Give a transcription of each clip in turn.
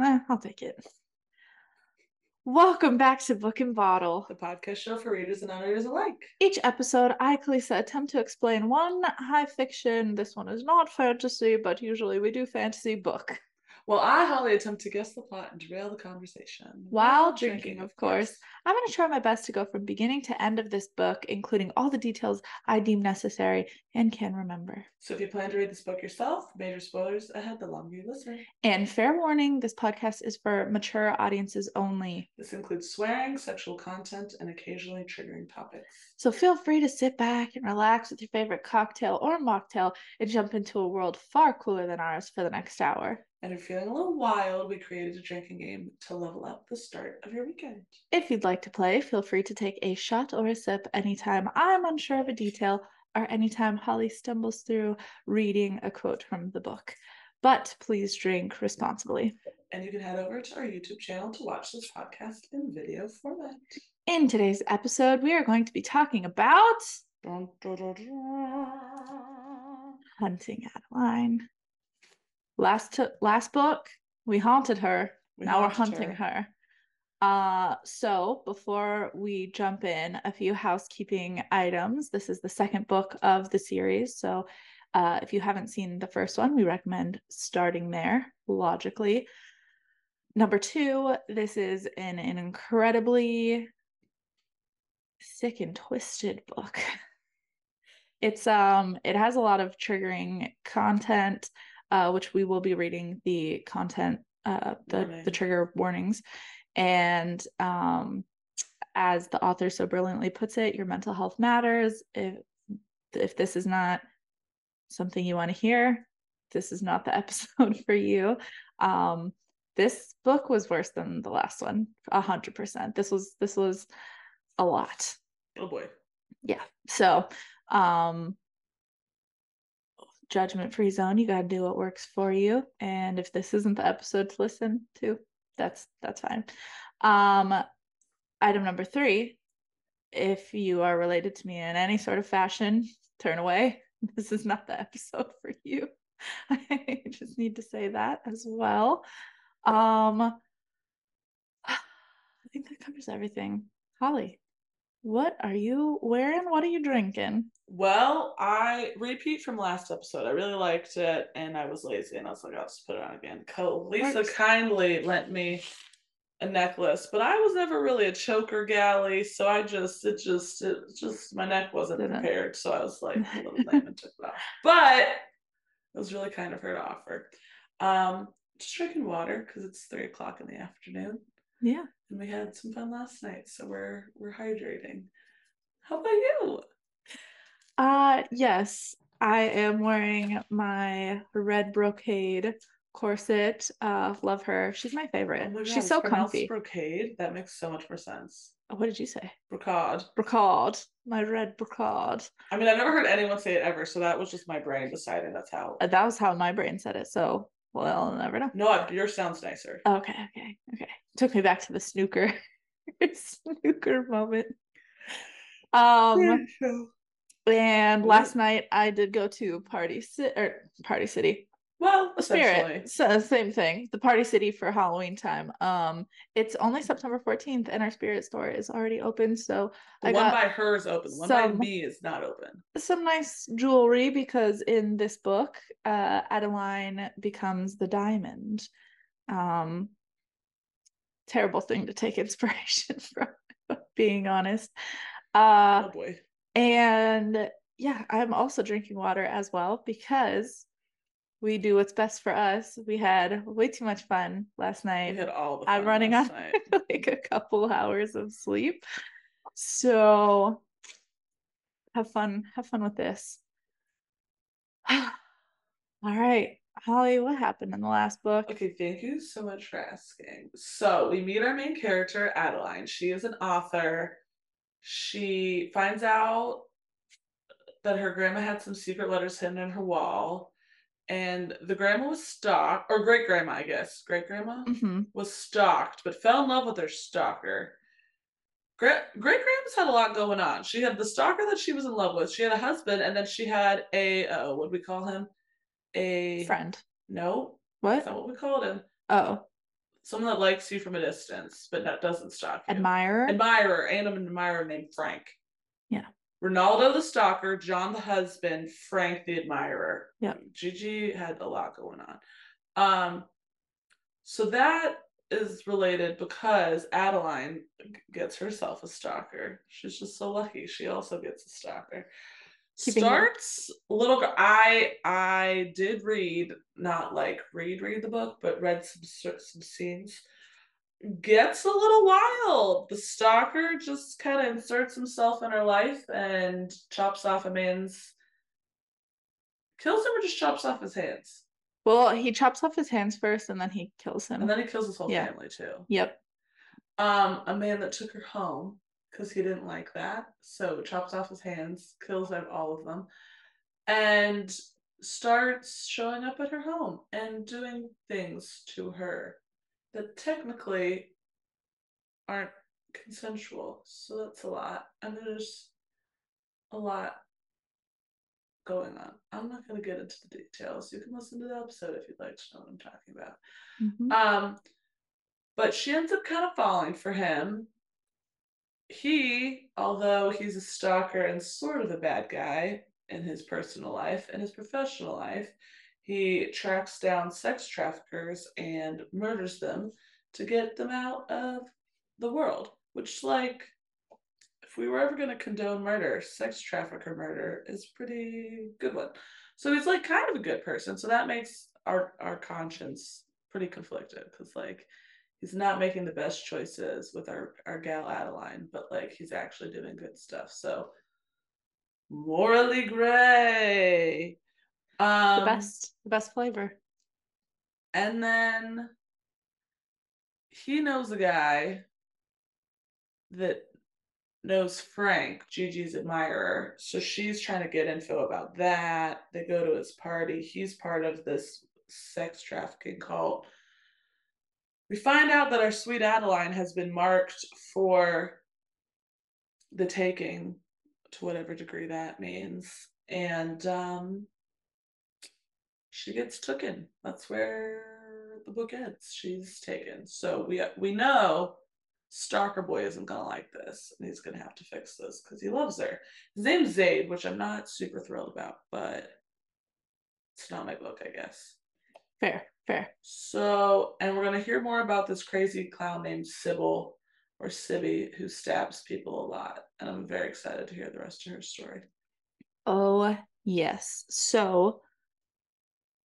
Eh, I'll take it. Welcome back to Book and Bottle. The podcast show for readers and non-readers alike. Each episode, I, Callisa, attempt to explain one high fiction. This one is not fantasy, but usually we do fantasy book. Well, I Holly attempt to guess the plot and derail the conversation While drinking, of course. I'm going to try my best to go from beginning to end of this book, including all the details I deem necessary and can remember. So if you plan to read this book yourself, major spoilers ahead the longer you listen. And fair warning, this podcast is for mature audiences only. This includes swearing, sexual content, and occasionally triggering topics. So feel free to sit back and relax with your favorite cocktail or mocktail and jump into a world far cooler than ours for the next hour. And if you're feeling a little wild, we created a drinking game to level up the start of your weekend. If you'd like to play, feel free to take a shot or a sip anytime I'm unsure of a detail or anytime Holly stumbles through reading a quote from the book. But please drink responsibly. And you can head over to our YouTube channel to watch this podcast in video format. In today's episode, we are going to be talking about Dun, dun, dun, hunting Adeline. Last t- last book, we haunted her. We now we're hunting her. her. Uh, so before we jump in, a few housekeeping items. This is the second book of the series. So uh, if you haven't seen the first one, we recommend starting there logically. Number two, this is an, an incredibly sick and twisted book. It's um it has a lot of triggering content, uh, which we will be reading the content uh the the trigger warnings. And um as the author so brilliantly puts it, your mental health matters. If if this is not something you want to hear, this is not the episode for you. Um this book was worse than the last one, a hundred percent. This was this was a lot Oh boy. yeah so um judgment free zone you got to do what works for you. And if this isn't the episode to listen to that's that's fine. Um item number three if you are related to me in any sort of fashion turn away. This is not the episode for you. I just need to say that as well. Um i think that covers everything. Holly what are you wearing? What are you drinking? Well, I repeat from last episode. I really liked it, and I was lazy, and I was like, I'll just put it on again. Lisa kindly lent me a necklace, but I was never really a choker galley, so I just, it just, it just, my neck wasn't Didn't. prepared, so I was like a little lame and took it off. But it was really kind of her to offer. Um, just drinking water because it's three o'clock in the afternoon, Yeah. and we had some fun last night, so we're we're hydrating. How about you? Uh yes, I am wearing my red brocade corset. Uh love her. She's my favorite. Oh my She's so comfy. Brocade. That makes so much more sense. Oh, what did you say? Brocade. Brocade. My red brocade. I mean, I've never heard anyone say it ever, so that was just my brain deciding that's how. Uh, that was how my brain said it. So well, I'll never know. No, yours sounds nicer. Okay, okay, okay. Took me back to the snooker snooker moment. Um and What? last night I did go to Party City or Party City. well, Spirit. So same thing. The Party City for Halloween time. Um it's only September 14th and our Spirit store is already open. So The I one got by her is open. One some- by me is not open. some nice jewelry because in this book, uh Adeline becomes the diamond. Um terrible thing to take inspiration from, being honest. Uh oh boy. And yeah, I'm also drinking water as well because we do what's best for us. We had way too much fun last We night. had all the I'm running on like a couple hours of sleep. So have fun, have fun with this. All right. Holly, what happened in the last book? Okay, thank you so much for asking. So we meet our main character, Adeline. She is an author. She finds out that her grandma had some secret letters hidden in her wall. And the grandma was stalked, or great grandma, I guess. Great grandma hmm was stalked, but fell in love with her stalker. Great great grandma's had a lot going on. She had the stalker that she was in love with. She had a husband, and then she had a uh, what do we call him? A Friend. No, What? that's not what we called him. Oh, someone that likes you from a distance, but that doesn't stalk you. Admirer. Admirer, and an admirer named Frank. Yeah. Ronaldo the stalker, John the husband, Frank the admirer. Yeah. Gigi had a lot going on. Um, so that is related because Adeline gets herself a stalker. She's just so lucky. She also gets a stalker. Starts little. girl- I I did read, not like read read the book, but read some some scenes. Gets a little wild. The stalker just kind of inserts himself in her life and chops off a man's. Kills him or just chops off his hands, Well, he chops off his hands first and then he kills him. and then he kills his whole Yeah. family too. Yep. Um, a man that took her home because he didn't like that, so chops off his hands, kills ev- all of them, and starts showing up at her home and doing things to her that technically aren't consensual. So that's a lot, and there's a lot going on. I'm not going to get into the details. You can listen to the episode if you'd like to know what I'm talking about. Mhm. Um, but she ends up kind of falling for him. He, although he's a stalker and sort of a bad guy in his personal life and his professional life, he tracks down sex traffickers and murders them to get them out of the world. Which, like, if we were ever going to condone murder, sex trafficker murder is pretty good one. So he's like kind of a good person. So that makes our our conscience pretty conflicted because like he's not making the best choices with our our gal Adeline, but like he's actually doing good stuff. So morally gray. Um, the best the best flavor. and then he knows a guy that knows Frank, Gigi's admirer. So she's trying to get info about that. They go to his party. He's part of this sex trafficking cult. We find out that our sweet Adeline has been marked for the taking, to whatever degree that means. And um, she gets taken. That's where the book ends. She's taken. So we we know Stalker Boy isn't gonna like this, and he's gonna have to fix this because he loves her. His name's Zade, which I'm not super thrilled about, but it's not my book, I guess. Fair, fair. So, and we're gonna hear more about this crazy clown named Sybil or Sibby who stabs people a lot, and I'm very excited to hear the rest of her story. Oh yes. So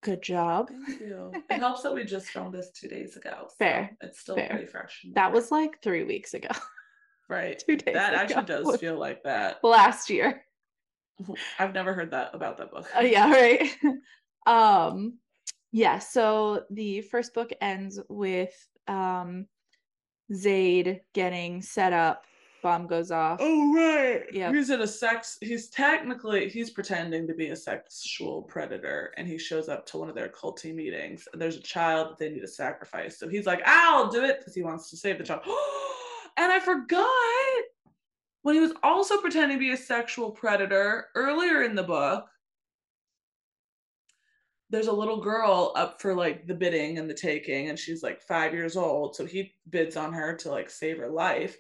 good job. Thank you. it helps that we just filmed this two days ago. so Fair, it's still fair. pretty fresh. That was like three weeks ago. right. Two days. That ago actually does feel like that. last year. I've never heard that about that book. Uh, yeah, right. um yeah, so the first book ends with um Zade getting set up, bomb goes off. Oh right. Yep. He's in a sex he's technically he's pretending to be a sexual predator and he shows up to one of their culty meetings and there's a child that they need to sacrifice. So he's like, I'll do it because he wants to save the child. and I forgot when he was also pretending to be a sexual predator earlier in the book. There's a little girl up for like the bidding and the taking, and she's like five years old. So he bids on her to like save her life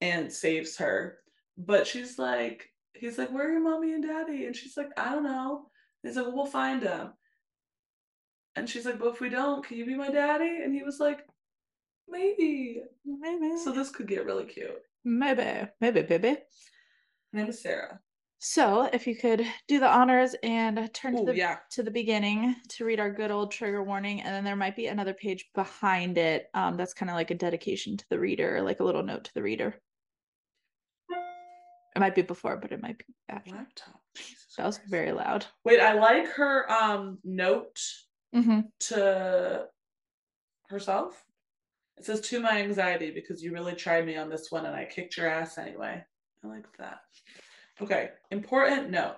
and saves her. But she's like, he's like, where are your mommy and daddy? And she's like, I don't know. And he's like, well, we'll find them. And she's like, but if we don't, can you be my daddy? And he was like, maybe. Maybe. So this could get really cute. maybe. Maybe, baby. Her name is Sarah. So if you could do the honors and turn to Oh, the yeah. to the beginning to read our good old trigger warning, and then there might be another page behind it. Um, that's kind of like a dedication to the reader, like a little note to the reader. It might be before, but it might be after. Laptop. Jesus That was Christ. very loud. Wait, I like her um note hmm to herself. It says to my anxiety because you really tried me on this one and I kicked your ass anyway. I like that. Okay, important note.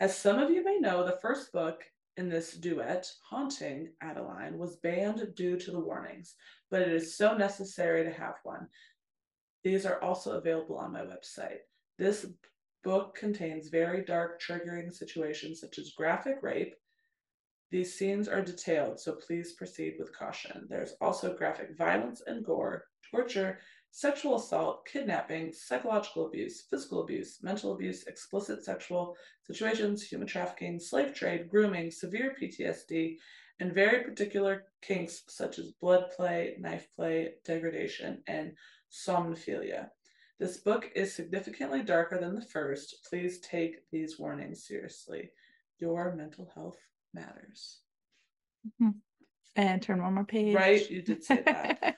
As some of you may know, the first book in this duet, Haunting Adeline, was banned due to the warnings, but it is so necessary to have one. These are also available on my website. This book contains very dark, triggering situations such as graphic rape, These scenes are detailed, so please proceed with caution. There's also graphic violence and gore, torture, sexual assault, kidnapping, psychological abuse, physical abuse, mental abuse, explicit sexual situations, human trafficking, slave trade, grooming, severe PTSD, and very particular kinks such as blood play, knife play, degradation, and somnophilia. This book is significantly darker than the first. Please take these warnings seriously. Your mental health matters. Mm-hmm. And turn one more page. Right, you did say that.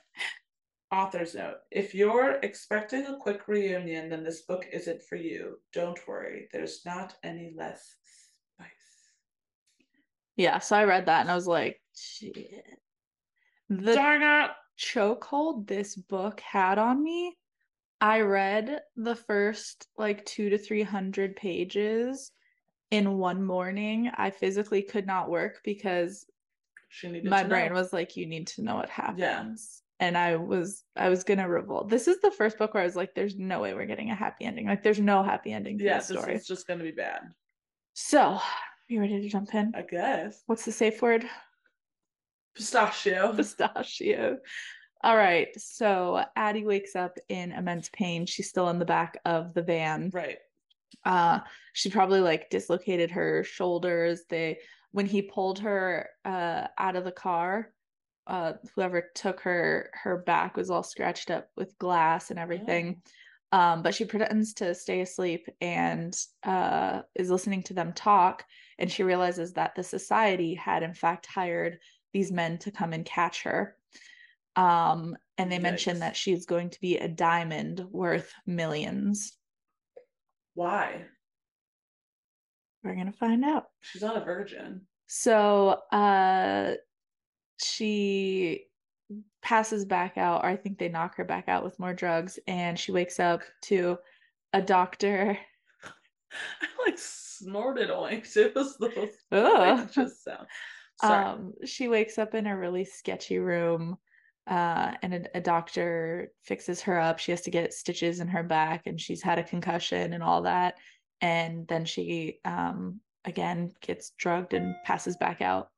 Author's note If you're expecting a quick reunion, then this book isn't for you. Don't worry, there's not any less spice. Yeah, so I read that and I was like, shit. The Darn it! chokehold this book had on me. I read the first like two to three hundred pages in one morning. I physically could not work because She my brain know. was like, you need to know what happens. And I was I was gonna revolt. This is the first book where I was like, there's no way we're getting a happy ending. Like there's no happy ending to Yeah, this this story. It's just gonna be bad. So you ready to jump in? I guess. What's the safe word? Pistachio. Pistachio. All right. So Addie wakes up in immense pain. She's still in the back of the van. Right. Uh she probably like dislocated her shoulders. They when he pulled her uh out of the car, uh whoever took her her back was all scratched up with glass and everything. Um, but she pretends to stay asleep and uh is listening to them talk, and she realizes that the society had in fact hired these men to come and catch her. Um, and they mention that she's going to be a diamond worth millions. Why? We're gonna find out. She's not a virgin. So uh she passes back out, or I think they knock her back out with more drugs, and she wakes up to a doctor. I like snorted oinked. It was the just sound. Sorry. Um, she wakes up in a really sketchy room, uh, and a, a doctor fixes her up. She has to get stitches in her back, and she's had a concussion and all that. And then she, um, again gets drugged and passes back out.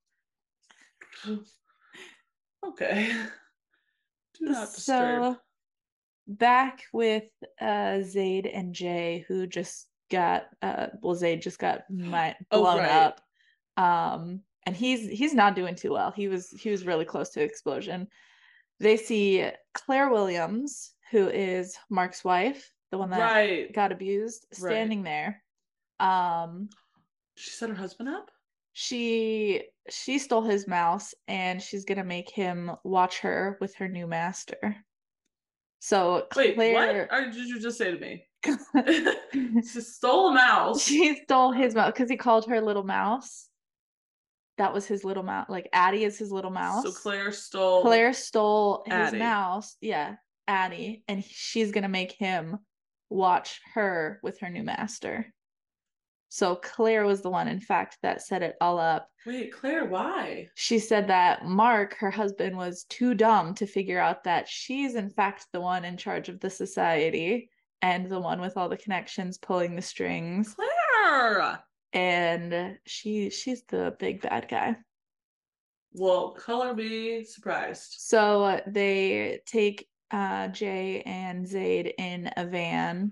Okay. Do not disturb. So back with uh Zade and Jay, who just got uh well Zade just got mi- Oh, blown right. up. Um and he's he's not doing too well. He was he was really close to explosion. They see Claire Williams, who is Mark's wife, the one that right. got abused, Right. standing there. Um She set her husband up? She she stole his mouse and she's gonna make him watch her with her new master. So Wait, Claire, what? Or did you just say to me? she stole a mouse. she stole his mouse because he called her little mouse. That was his little mouse. Like Addie is his little mouse. So Claire stole. Claire stole his mouse. Yeah, Addie, and she's gonna make him watch her with her new master. So Claire was the one, in fact, that set it all up. Wait, Claire, why? She said that Mark, her husband, was too dumb to figure out that she's, in fact, the one in charge of the society and the one with all the connections pulling the strings. Claire. And she she's the big bad guy. Well, color me surprised. So they take uh, Jay and Zade in a van,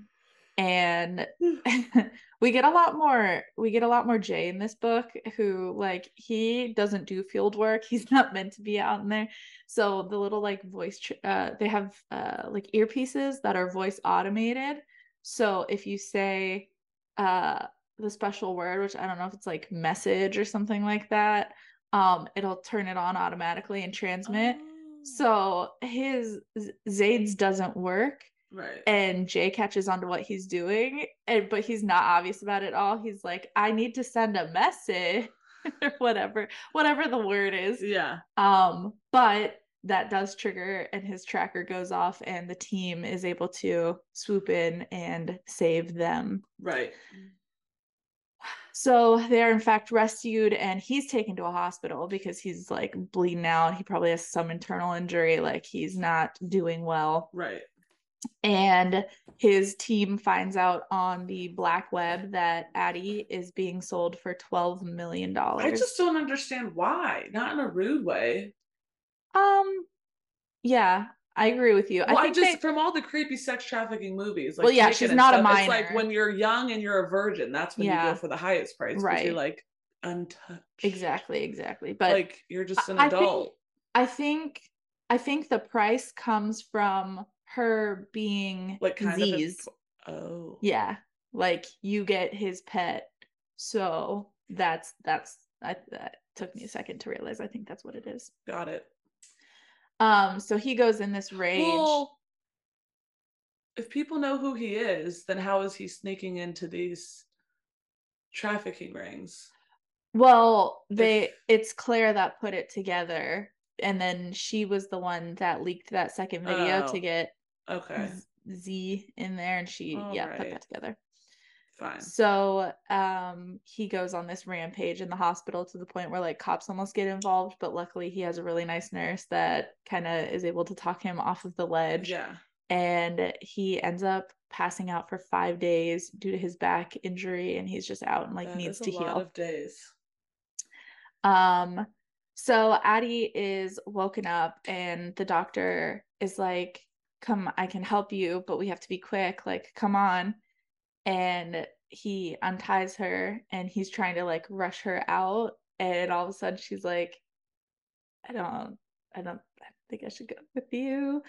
and we get a lot more. We get a lot more Jay in this book, who like he doesn't do field work. He's not meant to be out in there. So the little like voice, uh, they have uh like earpieces that are voice automated. So if you say uh the special word, which I don't know if it's like message or something like that, um, it'll turn it on automatically and transmit. Oh, So his Z- Zade's doesn't work, right. and Jay catches on to what he's doing, and but he's not obvious about it all. He's like, I need to send a message or whatever, whatever the word is. yeah. Um, but that does trigger and his tracker goes off and the team is able to swoop in and save them. Right. So they are in fact rescued and he's taken to a hospital because he's like bleeding out. He probably has some internal injury, like he's not doing well. Right. And his team finds out on the black web that Addie is being sold for twelve million dollars. I just don't understand why. Not in a rude way. um, yeah, I agree with you. Well, I, think just they- from all the creepy sex trafficking movies. Like Well, yeah, she's not a stuff, It's like when you're young and you're a virgin, that's when you go for the highest price. Right. You're like untouched. exactly, exactly. But like you're just an I- I think- adult. I think I think the price comes from her being like of. A, oh. Yeah, like you get his pet, so that's that's I, that took me a second to realize. I think that's what it is. Got it. Um, so he goes in this rage. Well, if people know who he is, then how is he sneaking into these trafficking rings? Well, they it's Claire that put it together, and then she was the one that leaked that second video Oh, to get Okay, Z- in there, and she yeah put that together. fine. So um he goes on this rampage in the hospital to the point where like cops almost get involved, but luckily he has a really nice nurse that kind of is able to talk him off of the ledge. Yeah. And he ends up passing out for five days due to his back injury, and he's just out and like that needs to heal. of days. Um, so Addie is woken up and the doctor is like, Come, I can help you, but we have to be quick. Like, come on. And he unties her and he's trying to like rush her out. And all of a sudden she's like, I don't, I don't, I think I should go with you.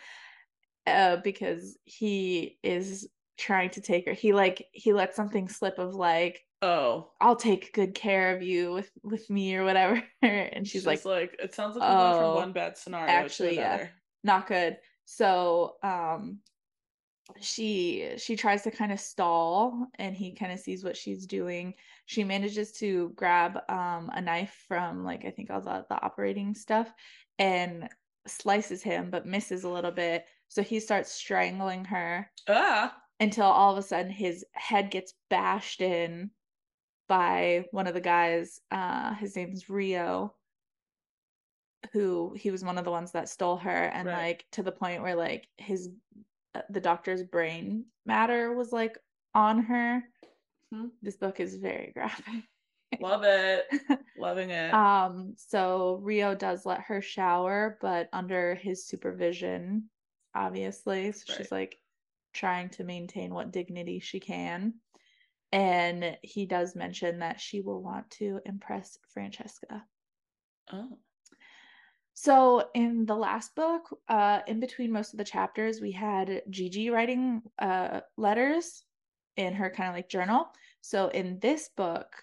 Uh, because he is trying to take her. He like, he let something slip of like, Oh, I'll take good care of you with with me or whatever. and she's, like, like, it sounds like we went from "Oh, one bad scenario actually, to yeah." another. not good. So um she she tries to kind of stall and he kind of sees what she's doing. She manages to grab um a knife from like I think all the, the operating stuff and slices him but misses a little bit. So he starts strangling her Ah, until all of a sudden his head gets bashed in by one of the guys uh his name's rio who he was one of the ones that stole her and Right. like to the point where like his uh, the doctor's brain matter was like on her Mhm. this book is very graphic love it. Loving it. um so rio does let her shower but under his supervision obviously so she's like trying to maintain what dignity she can and he does mention that she will want to impress francesca oh. So in the last book uh in between most of the chapters we had gigi writing uh letters in her kind of like journal so in this book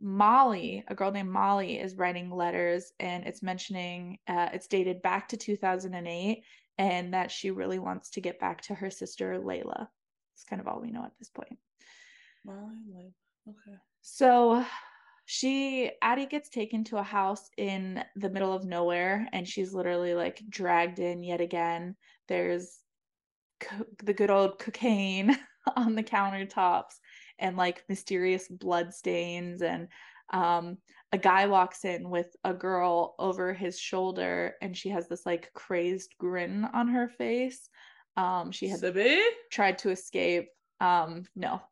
molly a girl named molly is writing letters and it's mentioning uh it's dated back to 2008 and that she really wants to get back to her sister layla it's kind of all we know at this point Molly. Okay. so she Addie gets taken to a house in the middle of nowhere and she's literally like dragged in yet again. There's co- the good old cocaine on the countertops and like mysterious blood stains and um a guy walks in with a girl over his shoulder and she has this like crazed grin on her face. Um she had Sibby? tried to escape. Um, no.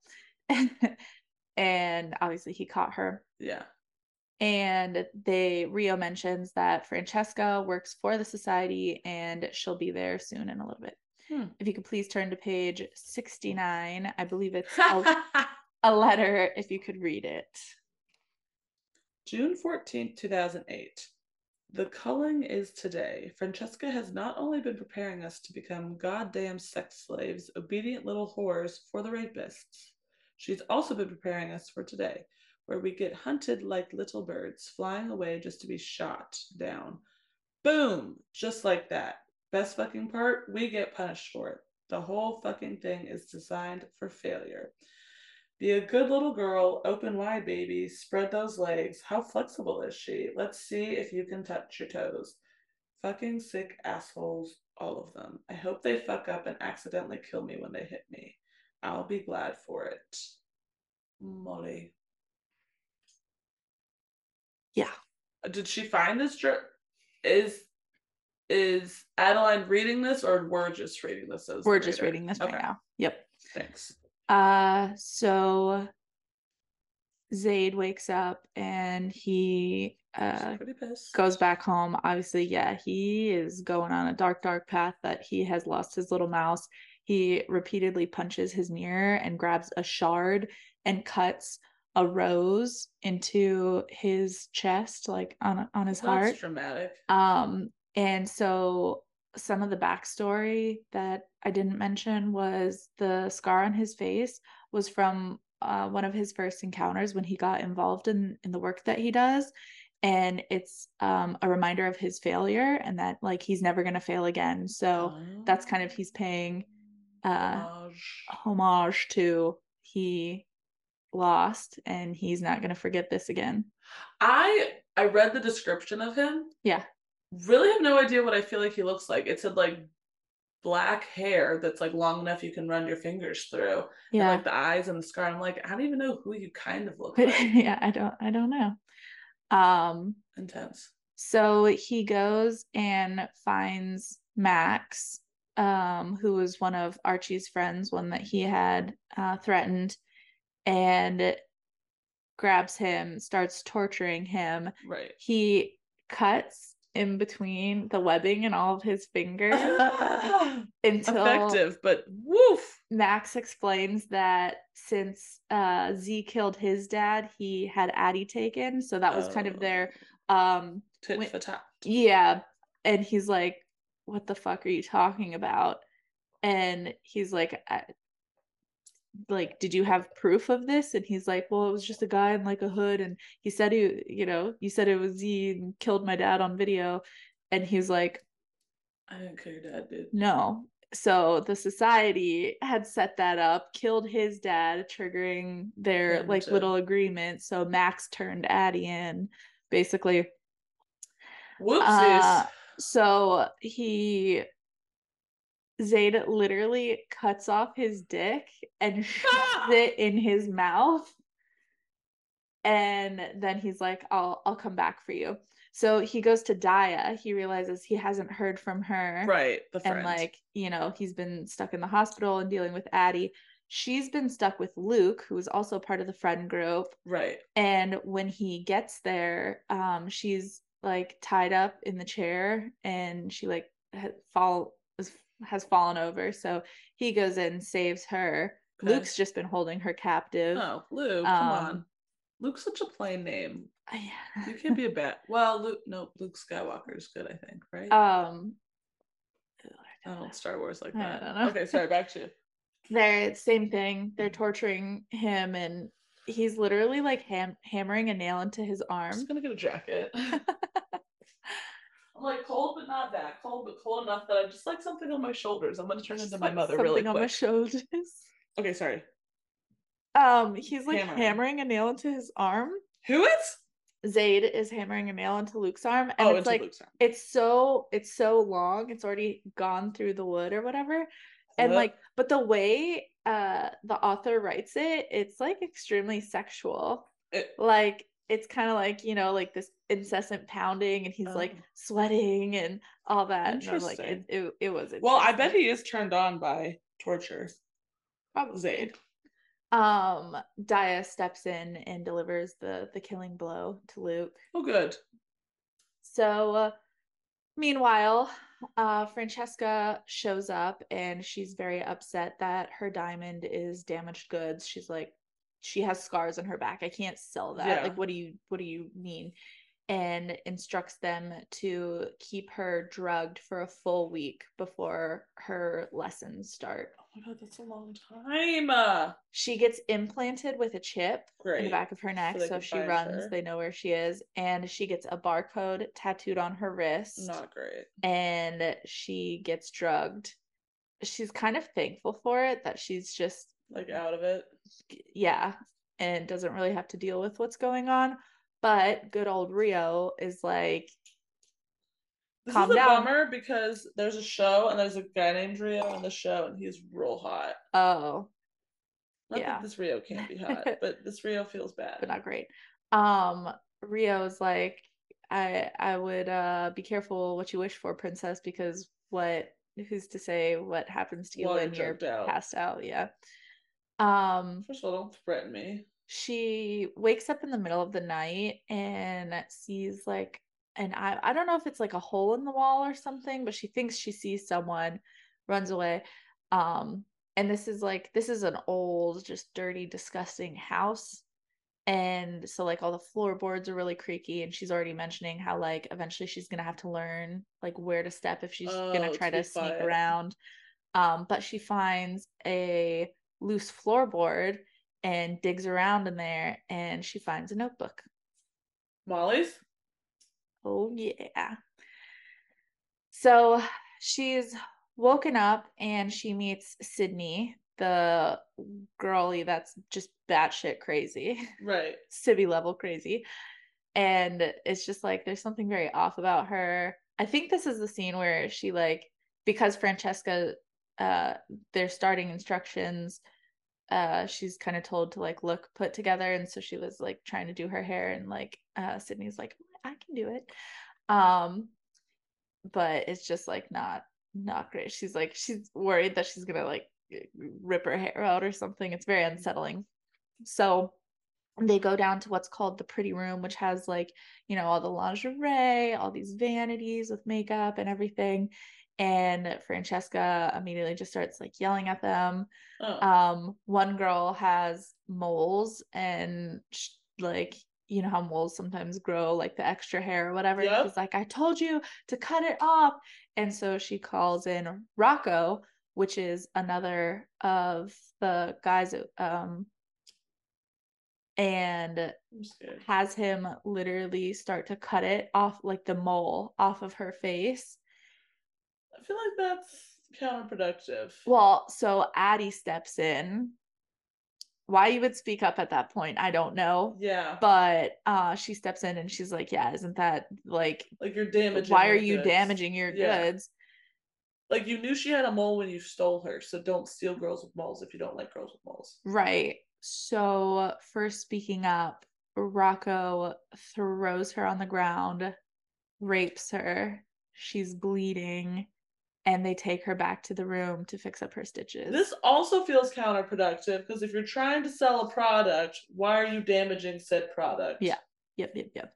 and obviously he caught her. Yeah. And they Rio mentions that Francesca works for the society and she'll be there soon in a little bit. Hmm. If you could please turn to page 69. I believe it's a, a letter if you could read it. June 14th, 2008. The culling is today. Francesca has not only been preparing us to become goddamn sex slaves, obedient little whores for the rapists, she's also been preparing us for today, where we get hunted like little birds, flying away just to be shot down. Boom! Just like that. Best fucking part, we get punished for it. The whole fucking thing is designed for failure. Be a good little girl, open wide, baby. Spread those legs. How flexible is she? Let's see if you can touch your toes. Fucking sick assholes, all of them. I hope they fuck up and accidentally kill me when they hit me. I'll be glad for it. Molly. Yeah. Did she find this journal? Is is Adeline reading this or we're just reading this as We're just reading this right Okay, now. Yep. Thanks. Uh so Zade wakes up and he uh She's pretty pissed. goes back home. Obviously, yeah, he is going on a dark, dark path that he has lost his little mouse. He repeatedly punches his mirror and grabs a shard and cuts a rose into his chest, like on on his That's heart. dramatic. Um, and so some of the backstory that I didn't mention was the scar on his face was from uh, one of his first encounters when he got involved in in the work that he does, and it's um, a reminder of his failure and that like he's never gonna fail again. So that's kind of he's paying uh, Homage. homage to he lost and he's not gonna forget this again. I I read the description of him. Yeah. Really have no idea what I feel like he looks like. It said like black hair that's like long enough you can run your fingers through. And Yeah. like the eyes and the scar. I'm like, I don't even know who you kind of look But like. yeah, I don't I don't know. Um Intense. So he goes and finds Max, um, who was one of Archie's friends, one that he had uh, threatened, and grabs him, starts torturing him. Right. He cuts in between the webbing and all of his fingers until Effective, but woof. Max explains that since uh, Z killed his dad, he had Addie taken, so that was kind of their um tit when- for tat. yeah and he's like what the fuck are you talking about and he's like like did you have proof of this? And he's like well it was just a guy in like a hood and he said he you know you said it was he and killed my dad on video. And he's like I didn't kill your dad, dude. no. So the society had set that up killed his dad triggering their Him like little agreement. So max turned addie in basically. Whoopsies. Uh, so he Zade literally cuts off his dick and shoves Ah! it in his mouth. And then he's like, I'll I'll come back for you. So he goes to Daya. He realizes he hasn't heard from her. right. And like, you know, he's been stuck in the hospital and dealing with Addie. She's been stuck with Luke, who is also part of the friend group right. and when he gets there um she's like tied up in the chair and she like fall is, has fallen over so he goes in saves her Okay. luke's just been holding her captive Oh, Luke, come on. Um, Luke's such a plain name. I- You can't be a bat. Well, Luke, no, Luke Skywalker is good, I think, right? um I don't Star Wars like I that. don't know. Okay, sorry, back to you. they're same thing they're torturing him and he's literally like ham- hammering a nail into his arm. I'm just gonna get a jacket. I'm like cold, but not that cold, but cold enough that I just like something on my shoulders. I'm gonna turn Just into my mother really something on my shoulders Okay, sorry. um he's like Hammering. hammering a nail into his arm Who is? Zade is hammering a nail into Luke's arm, and Oh, it's like Luke's arm. it's so it's so long, it's already gone through the wood or whatever. And like, but the way uh the author writes it, it's like extremely sexual. It- Like it's kind of like, you know, like this incessant pounding and he's like Oh. sweating and all that. And I like, it, Interesting. it, it was well, I bet he is turned on by torture. Probably. Zade. Um, Daya steps in and delivers the the killing blow to Luke. Oh, good. So, uh, meanwhile, uh, Francesca shows up and she's very upset that her diamond is damaged goods. She's like, she has scars on her back. I can't sell that. Yeah. Like, what do you what do you mean? And instructs them to keep her drugged for a full week before her lessons start. Oh my god, that's a long time. Uh, She gets implanted with a chip in the back of her neck, they so can she runs. her. They know where she is, and she gets a barcode tattooed on her wrist. Not great. and she gets drugged. She's kind of thankful for it that she's just Like out of it. yeah, and doesn't really have to deal with what's going on. But good old Rio is like, This Calm is a down. bummer because there's a show and there's a guy named Rio in the show and he's real hot. oh, Not Yeah. this Rio can't be hot, but this Rio feels bad. but not great. Um, Rio's like, I I would uh be careful what you wish for, princess, because what who's to say what happens to you Water when you're out. passed out? Yeah. Um First of all, don't threaten me. she wakes up in the middle of the night and sees like and I I don't know if it's like a hole in the wall or something, but she thinks she sees someone, runs away. Um and this is like this is an old, just dirty, disgusting house. And so like all the floorboards are really creaky and she's already mentioning how like eventually she's going to have to learn like where to step if she's going Oh, to to try to sneak around. Um but she finds a loose floorboard and digs around in there and she finds a notebook. Molly's? Oh, yeah. So she's woken up and she meets Sydney, the girlie that's just batshit crazy, Right. Sibby level crazy. And it's just like there's something very off about her. I think this is the scene where she like because Francesca uh they're starting instructions uh she's kind of told to like look put together and so she was like trying to do her hair and like uh Sydney's like I can do it. Um but it's just like not not great. She's like she's worried that she's gonna like rip her hair out or something. It's very unsettling. So they go down to what's called the pretty room which has like you know all the lingerie all these vanities with makeup and everything and francesca immediately just starts like yelling at them. Oh. um one girl has moles and sh- like you know how moles sometimes grow like the extra hair or whatever? Yep. she's like i told you to cut it off and so she calls in rocco which is another of the guys um and has him literally start to cut it off like the mole off of her face feel like that's counterproductive. Well, so Addie steps in. Why you would speak up at that point, I don't know. yeah. But uh she steps in and she's like, Yeah, isn't that like like you're damaging. why are you goods. damaging your Yeah. goods? Like you knew she had a mole when you stole her, so don't steal girls with moles if you don't like girls with moles. Right. So first speaking up, Rocco throws her on the ground, rapes her. She's bleeding, and they take her back to the room to fix up her stitches. This also feels counterproductive because if you're trying to sell a product, why are you damaging said product? Yeah. Yep, yep, yep.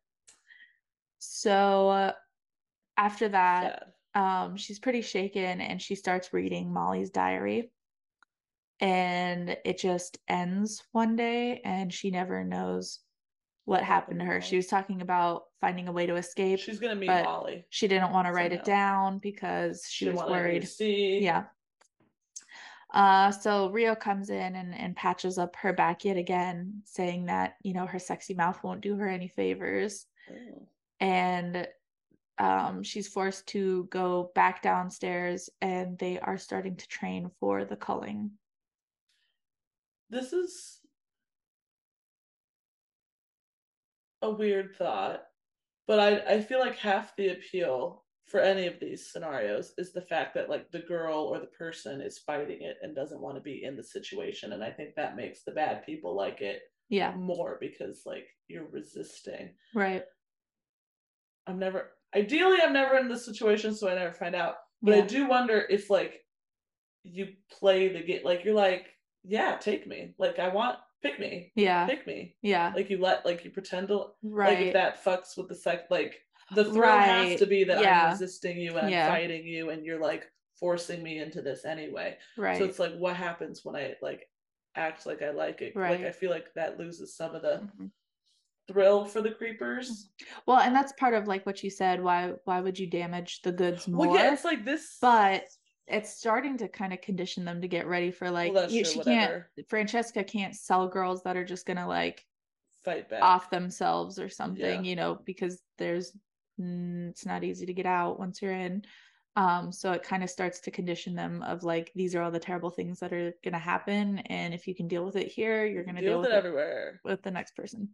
So uh, after that, um she's pretty shaken and she starts reading Molly's diary and it just ends one day and she never knows what happened to her. She was talking about finding a way to escape. She's gonna meet Molly. She didn't want to write it somehow. down because she, didn't was want anybody to worried. Yeah. Uh so Rio comes in and, and patches up her back yet again, saying that, you know, her sexy mouth won't do her any favors Oh. and um, she's forced to go back downstairs and they are starting to train for the culling. This is a weird thought, but I I feel like half the appeal for any of these scenarios is the fact that like the girl or the person is fighting it and doesn't want to be in the situation and I think that makes the bad people like it Yeah, more because like you're resisting. right. I'm never ideally I'm never in this situation so I never find out. But I do wonder if like you play the game like you're like, yeah, take me. Like I want pick me. Yeah, Pick me. yeah, Like you let like you pretend to right. like if that fucks with the sex like the thrill Right, has to be that yeah. I'm resisting you and Yeah. I'm fighting you and you're like forcing me into this anyway. right. So it's like what happens when I like act like I like it. Right. Like I feel like that loses some of the Mhm. thrill for the creepers. Well, and that's part of like what you said. Why why would you damage the goods more? Well, yeah, it's like this but it's starting to kind of condition them to get ready for like well, you, true, she whatever. can't Francesca can't sell girls that are just gonna like fight back. off themselves or something, Yeah. you know, because there's mm, it's not easy to get out once you're in. Um, so it kind of starts to condition them of like these are all the terrible things that are gonna happen, and if you can deal with it here, you're gonna deal deal, with with it it everywhere. with the next person.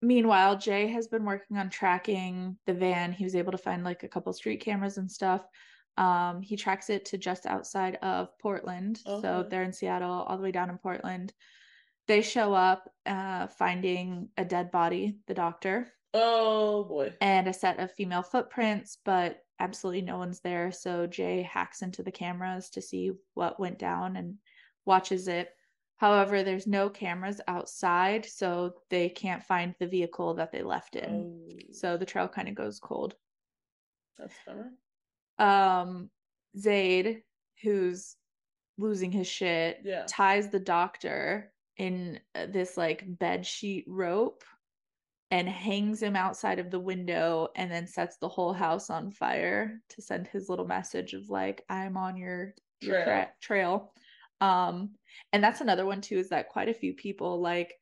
Meanwhile, Jay has been working on tracking the van. He was able to find like a couple street cameras and stuff. Um, he tracks it to just outside of Portland. So they're in Seattle, all the way down in Portland. They show up, uh, finding a dead body, the doctor. Oh boy. and a set of female footprints, but absolutely no one's there. So Jay hacks into the cameras to see what went down and watches it. However, there's no cameras outside, so they can't find the vehicle that they left in. Oh, So the trail kind of goes cold. that's bummer. Um, Zade, who's losing his shit, Yeah. ties the doctor in uh, this like bed sheet rope and hangs him outside of the window and then sets the whole house on fire to send his little message of like I'm on your, your Trail. tra- trail. Um and that's another one too is that quite a few people like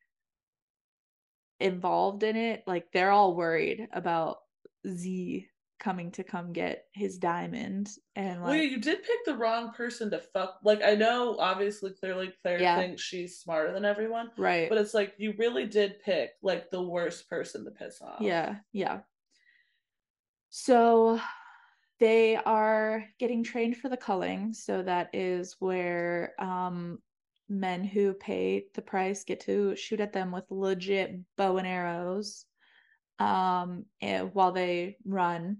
involved in it like they're all worried about Z coming to come get his diamond and Well, yeah, you did pick the wrong person to fuck. Like, I know, obviously, clearly, Claire Yeah. thinks she's smarter than everyone, right but it's like you really did pick like the worst person to piss off. Yeah, yeah. So they are getting trained for the culling. So that is where um, men who pay the price get to shoot at them with legit bow and arrows um, and while they run.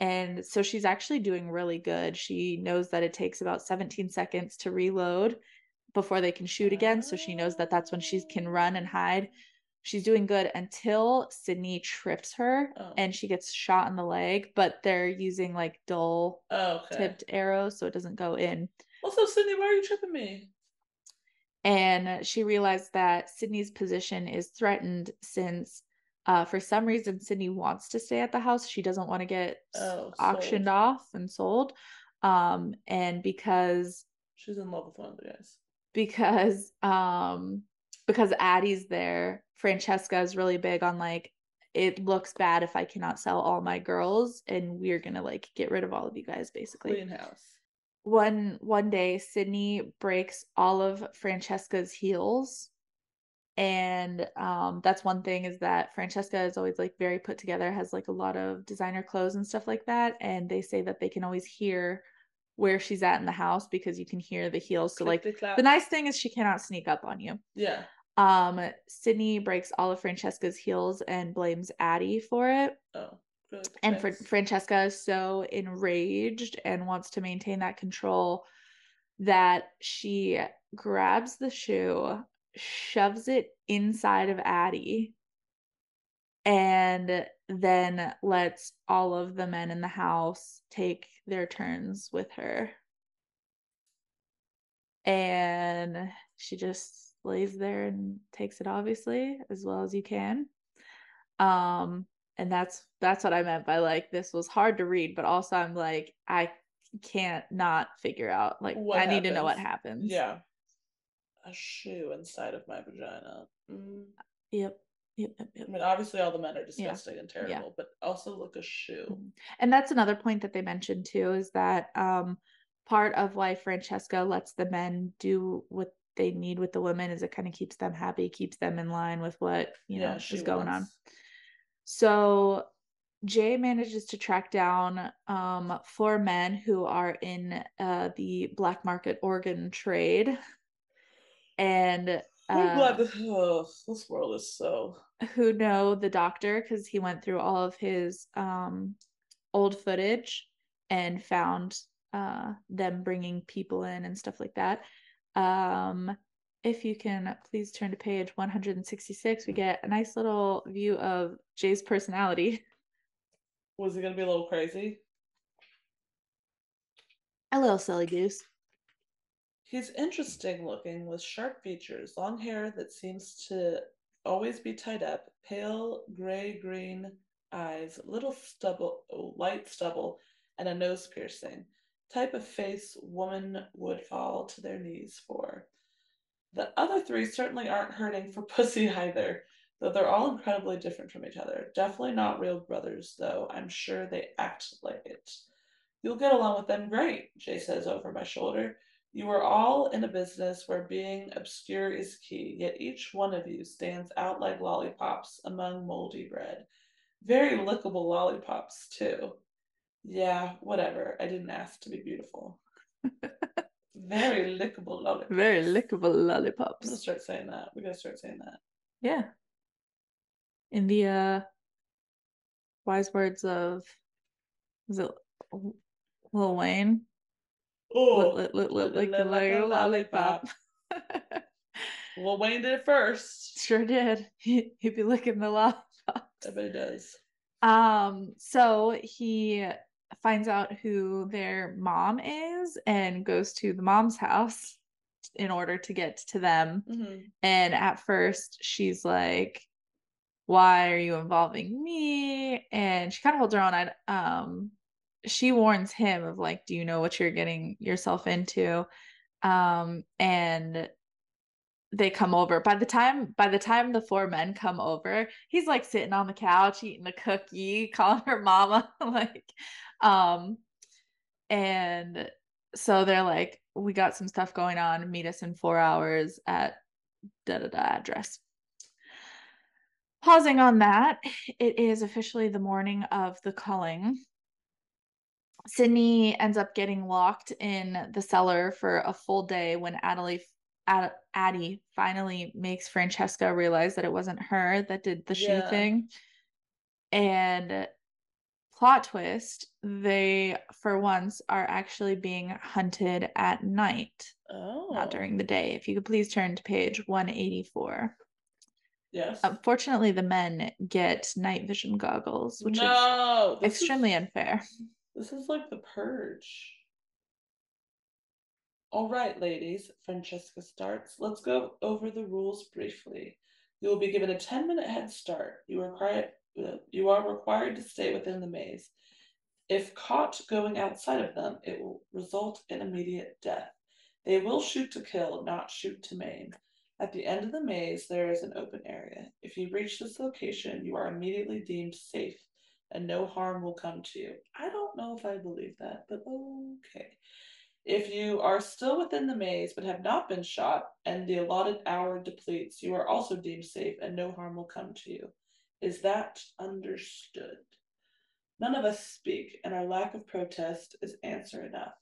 And so she's actually doing really good. She knows that it takes about 17 seconds to reload before they can shoot again. So she knows that that's when she can run and hide she's doing good until Sydney trips her Oh. and she gets shot in the leg, but they're using like dull Oh, okay. tipped arrows so it doesn't go in. Also, Sydney, why are you tripping me? And she realized that Sydney's position is threatened since uh, for some reason Sydney wants to stay at the house. She doesn't want to get Oh, auctioned sold. off and sold. Um, and because She's in love with one of the guys. because um because Addie's there, Francesca is really big on like it looks bad if I cannot sell all my girls and we're gonna like get rid of all of you guys basically. Clean house. One one day Sydney breaks all of Francesca's heels. And um that's one thing is that Francesca is always like very put together, has like a lot of designer clothes and stuff like that. And they say that they can always hear where she's at in the house because you can hear the heels. So like the nice thing is she cannot sneak up on you. Yeah. Um, Sydney breaks all of Francesca's heels and blames Addie for it. Oh. And Fr- Francesca is so enraged and wants to maintain that control that she grabs the shoe, shoves it inside of Addie, and then lets all of the men in the house take their turns with her. And she just lays there and takes it obviously as well as you can. Um and that's that's what I meant by like this was hard to read, but also I'm like I can't not figure out like What I need to know what happens. happens. Yeah. A shoe inside of my vagina. Mm. Yep. Yep. Yep. yep. I mean, obviously, all the men are disgusting and Yeah. terrible, but also look a shoe. Mhm. And that's another point that they mentioned too is that um part of why Francesca lets the men do what they need with the women is it kind of keeps them happy, keeps them in line with what you know she is going on. So Jay manages to track down um four men who are in uh the black market organ trade. And I'm uh, glad this, oh, this world is so. who know the doctor because he went through all of his um old footage and found uh them bringing people in and stuff like that um if you can please turn to page 166 we get a nice little view of jay's personality Was he gonna be a little crazy? a little silly goose He's interesting looking with sharp features, long hair that seems to always be tied up, pale gray green eyes, little stubble, light stubble, and a nose piercing. Type of face woman would fall to their knees for. The other three certainly aren't hurting for pussy either, though they're all incredibly different from each other. Definitely not real brothers, though. I'm sure they act like it. You'll get along with them great, Jay says over my shoulder. You are all in a business where being obscure is key, yet each one of you stands out like lollipops among moldy bread. Very lickable lollipops, too. Yeah, whatever. I didn't ask to be beautiful. Very lickable lollipops. very lickable I'm lollipops gonna start saying that. We gotta start saying that. yeah in the uh wise words of was it Lil Wayne? Oh, lit- lit- lit- like a like a lollipop. well, Wayne did it first. sure did. He, he'd be licking the lollipop. Everybody does. Um, so he finds out who their mom is and goes to the mom's house in order to get to them. Mhm. And at first, she's like, Why are you involving me? And she kind of holds her own. I, um, she warns him of like, Do you know what you're getting yourself into? Um, and they come over. By the time by the time the four men come over, he's like sitting on the couch eating a cookie, calling her mama, like, um, and so they're like, we got some stuff going on. Meet us in four hours at da da da address. Pausing on that, it is officially the morning of the culling. Sydney ends up getting locked in the cellar for a full day when Adelie, Ad, Addie finally makes Francesca realize that it wasn't her that did the shoe Yeah. thing. And plot twist, they for once are actually being hunted at night, Oh. not during the day. If you could please turn to page 184. Yes. Unfortunately, the men get night vision goggles, which no. is extremely unfair. This is like the purge. All right, ladies, Francesca starts. Let's go over the rules briefly. You will be given a 10 minute head start. You are required, uh, you are required to stay within the maze. If caught going outside of them, it will result in immediate death. They will shoot to kill, not shoot to maim. At the end of the maze, there is an open area. If you reach this location, you are immediately deemed safe and no harm will come to you. I don't know if I believe that, but okay. If you are still within the maze but have not been shot and the allotted hour depletes, you are also deemed safe and no harm will come to you. Is that understood? None of us speak, and our lack of protest is answer enough.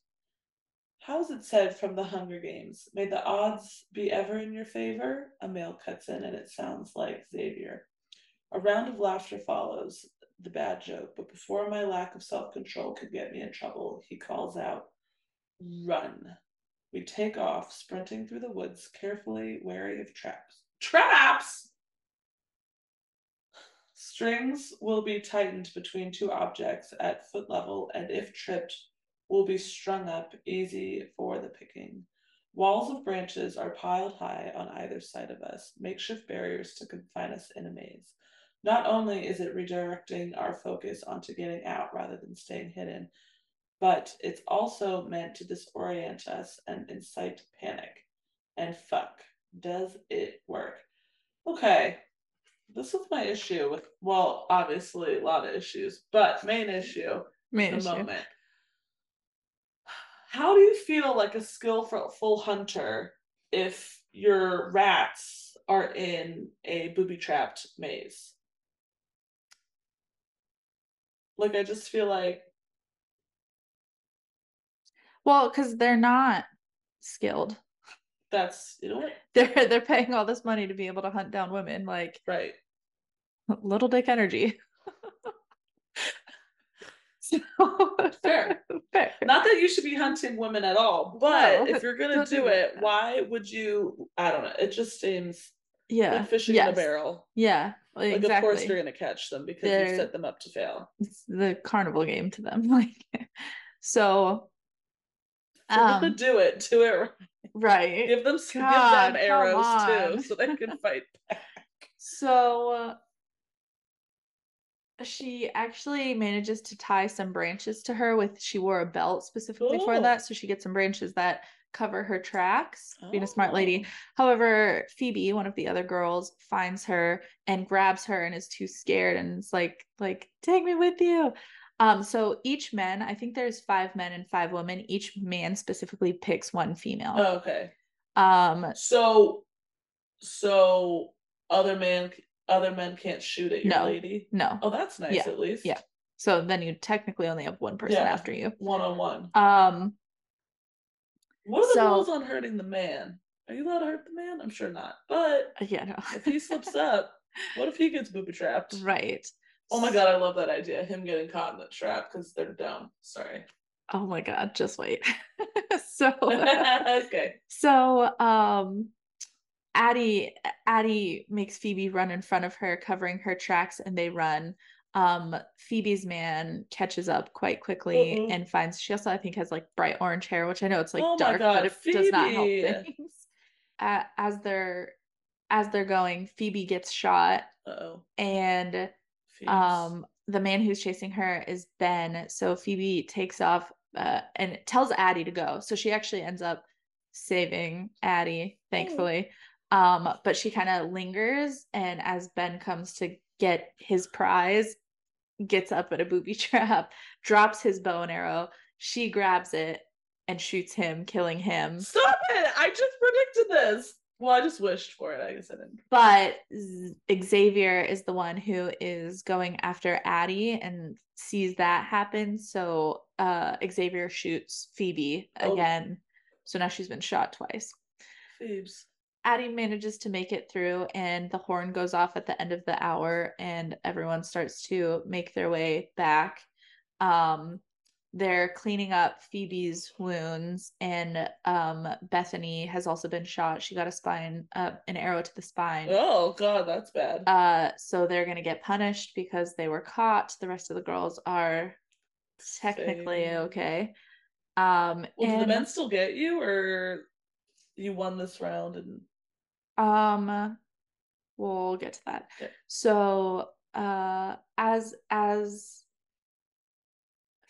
How's it said from the Hunger Games? May the odds be ever in your favor? A male cuts in, and it sounds like Xavier. A round of laughter follows the bad joke, but before my lack of self control could get me in trouble, he calls out, Run. We take off, sprinting through the woods, carefully wary of traps. Traps! Strings will be tightened between two objects at foot level, and if tripped, will be strung up, easy for the picking. Walls of branches are piled high on either side of us, makeshift barriers to confine us in a maze. Not only is it redirecting our focus onto getting out rather than staying hidden, but it's also meant to disorient us and incite panic. And fuck, does it work? Okay, this is my issue with, well, obviously a lot of issues, but main issue Main at the issue. moment. How do you feel like a skillful hunter if your rats are in a booby trapped maze? Like, I just feel like, Well, because they're not skilled. that's, you know what? They're they're paying all this money to be able to hunt down women, like Right. little dick energy. so Fair. fair. Not that you should be hunting women at all, but No, if you're gonna do that. it, why would you? I don't know. It just seems yeah. like fishing in a barrel. Yeah. Like, exactly. of course, you're gonna catch them because you They're- set them up to fail. it's the carnival game to them. Like so If you're gonna um do it, do it right. right. Give them give them arrows too, so they can fight. Back so uh, she actually manages to tie some branches to her with she wore a belt specifically for that, so she gets some branches that cover her tracks, being a smart lady. Oh. However, Phoebe, one of the other girls, finds her and grabs her and is too scared and is like, like, take me with you. Um, so each man, I think there's five men and five women. Each man specifically picks one female. Oh, okay. Um, So, so other man, other men can't shoot at your No. lady. no. Oh, that's nice. Yeah, At least. yeah. So then you technically only have one person Yeah. after you. One on one. Um, What are the So- rules on hurting the man? Are you allowed to hurt the man? I'm sure not. But yeah, no. if he slips up, what if he gets booby trapped? right. Oh my god, I love that idea. Him getting caught in the trap because they're dumb. Sorry. Oh my god, just wait. so okay. So um Addie Addie makes Phoebe run in front of her, covering her tracks, and they run. Um, Phoebe's man catches up quite quickly Mm-mm. and finds she also I think has like bright orange hair, which I know it's like Oh dark, God, but it does not help things. A- as they're as they're going, Phoebe gets shot, Uh-oh. and Phoebes. um the man who's chasing her is Ben. So Phoebe takes off uh, and tells Addie to go. So she actually ends up saving Addie, thankfully. Um, but she kind of lingers, and as Ben comes to get his prize, gets up at a booby trap, drops his bow and arrow. She grabs it and shoots him, killing him. Stop it! I just predicted this. Well, I just wished for it. I guess I didn't. But Xavier is the one who is going after Addie and sees that happen. So uh, Xavier shoots Phoebe Oh. again. So now she's been shot twice. Phoebes. Addie manages to make it through, and the horn goes off at the end of the hour, and everyone starts to make their way back. Um, they're cleaning up Phoebe's wounds, and um, Bethany has also been shot. She got a spine, uh, an arrow to the spine. Oh god, that's bad. Uh, so they're gonna get punished because they were caught. The rest of the girls are technically Same. okay. Um, Well, do the men still get you, or you won this round and um, we'll get to that. Okay. So, uh, as as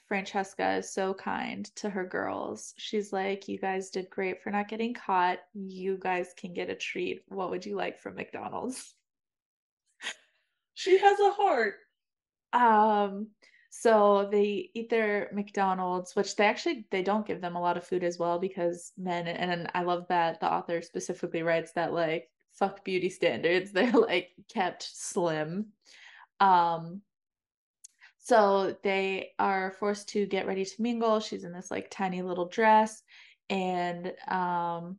Francesca is so kind to her girls, she's like, "You guys did great for not getting caught. You guys can get a treat. What would you like from McDonald's?" she has a heart. Um, so they eat their McDonald's, which they actually they don't give them a lot of food as well because men and I love that the author specifically writes that like fuck beauty standards, they're like kept slim. Um so they are forced to get ready to mingle. She's in this like tiny little dress and um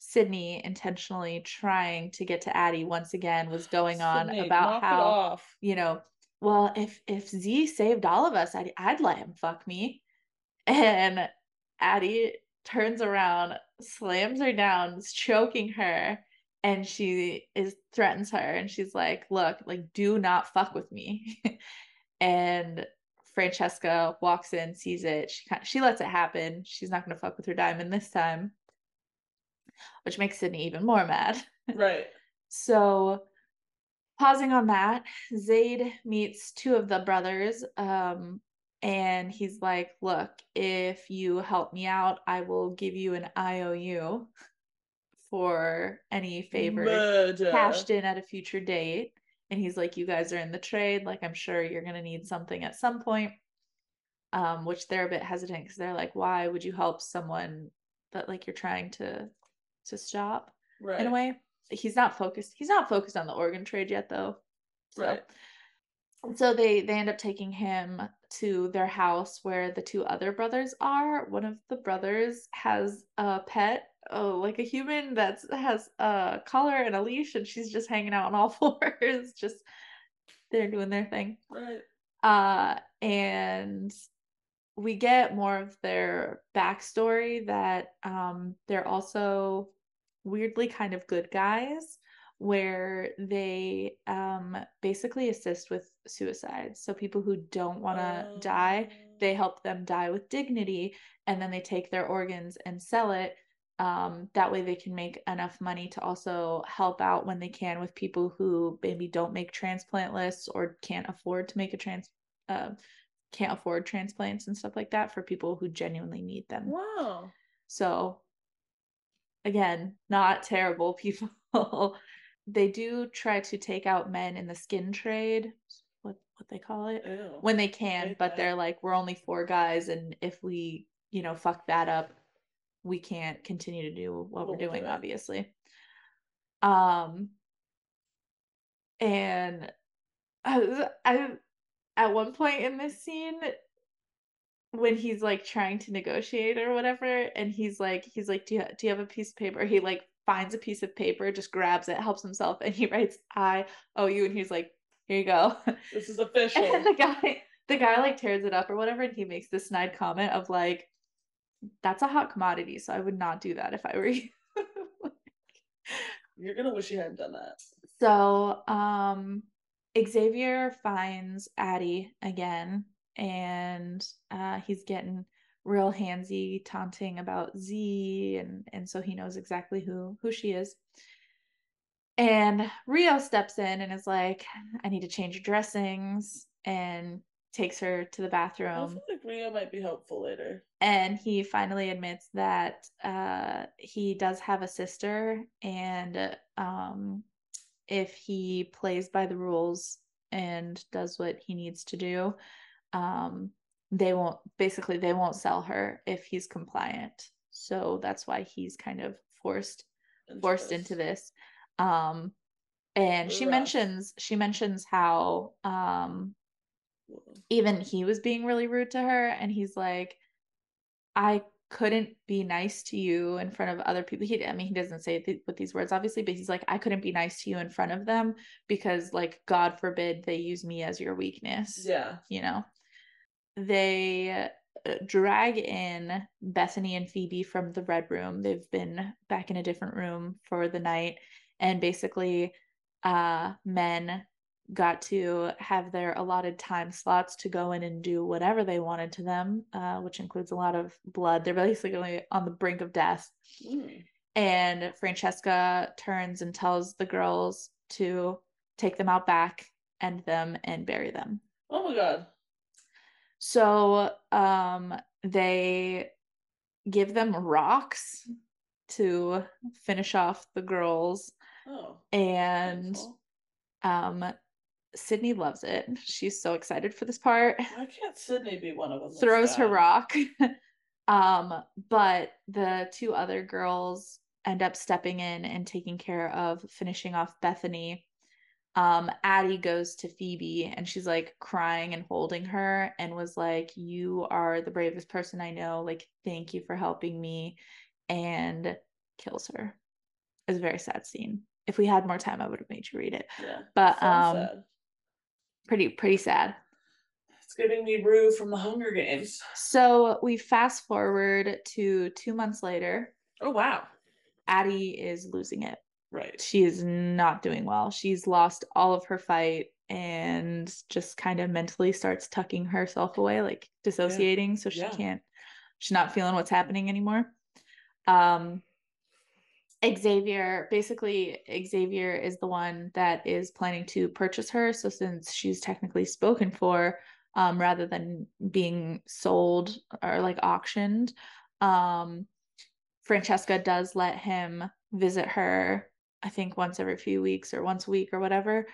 Sydney intentionally trying to get to Addie once again was going on Sydney, about how you know, well, if if Z saved all of us, I'd I'd let him fuck me. And Addie turns around, slams her down, is choking her, and she is threatens her, and she's like, "Look, like, do not fuck with me." and Francesca walks in, sees it. She kind she lets it happen. She's not gonna fuck with her diamond this time, which makes Sydney even more mad. Right. So, pausing on that, Zade meets two of the brothers, um, and he's like, "Look, if you help me out, I will give you an IOU for any favor Murder. cashed in at a future date." And he's like, "You guys are in the trade. Like, I'm sure you're gonna need something at some point." Um, which they're a bit hesitant because they're like, "Why would you help someone that like you're trying to to stop?" Right. in a way. He's not focused. He's not focused on the organ trade yet, though. So, Right. so they they end up taking him to their house where the two other brothers are. One of the brothers has a pet, oh, like a human that has a collar and a leash, and she's just hanging out on all fours. just they're doing their thing. Right. Uh, and we get more of their backstory that um, they're also weirdly kind of good guys where they um, basically assist with suicide. So people who don't want to die, they help them die with dignity and then they take their organs and sell it. Um, that way they can make enough money to also help out when they can with people who maybe don't make transplant lists or can't afford to make a trans uh, can't afford transplants and stuff like that for people who genuinely need them. Wow. So again, not terrible people. they do try to take out men in the skin trade, what what they call it, Ew. when they can, but that. they're like we're only four guys and if we, you know, fuck that up, we can't continue to do what we're Won't do doing it. obviously. Um and I, I at one point in this scene when he's like trying to negotiate or whatever and he's like he's like do you, do you have a piece of paper he like finds a piece of paper just grabs it helps himself and he writes i owe you and he's like here you go. This is official. And the guy, the guy like tears it up or whatever, and he makes this snide comment of like, "That's a hot commodity, so I would not do that if I were you." You're gonna wish you hadn't done that. So, um, Xavier finds Addie again, and uh, he's getting real handsy, taunting about Z, and and so he knows exactly who who she is. And Rio steps in and is like, "I need to change your dressings," and takes her to the I bathroom. feel like Rio might be helpful later. And he finally admits that uh, he does have a sister, and um, if he plays by the rules and does what he needs to do, um, they won't basically they won't sell her if he's compliant. So that's why he's kind of forced forced into this. Um, and she Rough. mentions she mentions how um even he was being really rude to her and he's like i couldn't be nice to you in front of other people he i mean he doesn't say it with these words obviously but he's like i couldn't be nice to you in front of them because like god forbid they use me as your weakness Yeah. you know they uh, drag in bethany and phoebe from the red room they've been back in a different room for the night and basically uh men got to have their allotted time slots to go in and do whatever they wanted to them uh, which includes a lot of blood they're basically on the brink of death Mm. and francesca turns and tells the girls to take them out back end them and bury them Oh my god. So um they give them rocks to finish off the girls Oh. and um Sydney loves it. She's so excited for this part. Why can't Sydney be one of them? Throws her rock. um but the two other girls end up stepping in and taking care of finishing off Bethany. Um Addie goes to Phoebe and she's like crying and holding her and was like you are the bravest person I know. Like thank you for helping me and kills her. It's a very sad scene. If we had more time I would have made you read it. Yeah. But um sad. pretty pretty sad. It's giving me Rue from the Hunger Games. So we fast forward to two months later. Oh wow. Addie is losing it. Right. She is not doing well. She's lost all of her fight and just kind of mentally starts tucking herself away, like dissociating. So she Yeah. can't, she's not feeling what's happening anymore. Um, Xavier, basically, Xavier is the one that is planning to purchase her. So since she's technically spoken for, um, rather than being sold or like auctioned, um, Francesca does let him visit her, I think once every few weeks or once a week or whatever.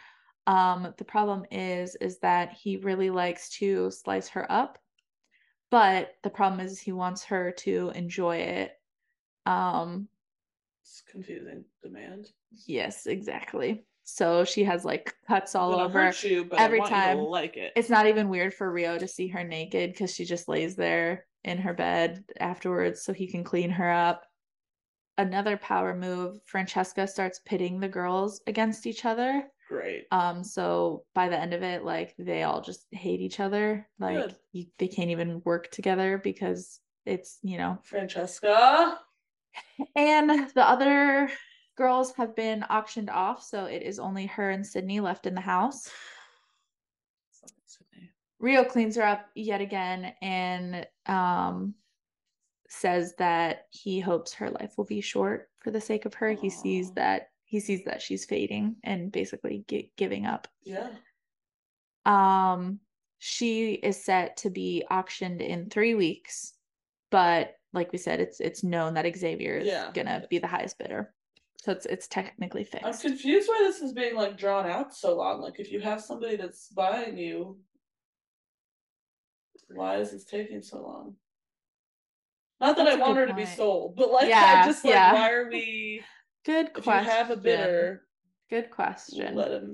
Um, the problem is, is that he really likes to slice her up, but the problem is he wants her to enjoy it. Um, It's confusing. Demand. yes, exactly. So she has like cuts all over. hurt you, but every I want you time. like it. It's not even weird for Rio to see her naked because she just lays there in her bed afterwards so he can clean her up. Another power move, Francesca starts pitting the girls against each other. great. Um, so by the end of it, like they all just hate each other. Like you, they can't even work together because it's, you know, Francesca. and the other girls have been auctioned off, so it is only her and Sydney left in the house. Sydney. Rio cleans her up yet again and um says that he hopes her life will be short for the sake of her. He sees that he sees that she's fading and basically gi- giving up. Yeah. Um she is set to be auctioned in 3 weeks, but like we said it's it's known that Xavier is Yeah. going to be the highest bidder. So it's it's technically fixed. I'm confused why this is being like drawn out so long. Like if you have somebody that's buying you, why is this taking so long? Not that That's I want her to be sold, but like Yeah, I just like yeah. why are we Good question. you have a bidder, Good question. let him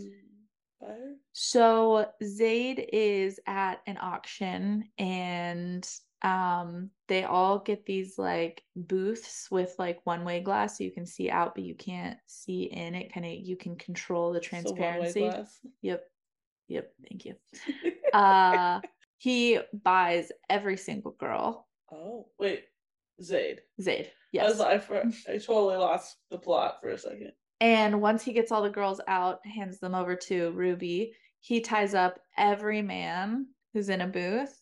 buy her? So Zade is at an auction and um they all get these like booths with like one-way glass so you can see out but you can't see in it kind of you can control the transparency. glass. Yep. Yep, thank you. Uh he buys every single girl. oh wait, Zade. Zade. I was Yes. I, for, I totally lost the plot for a second. And once he gets all the girls out, hands them over to Ruby, he ties up every man who's in a booth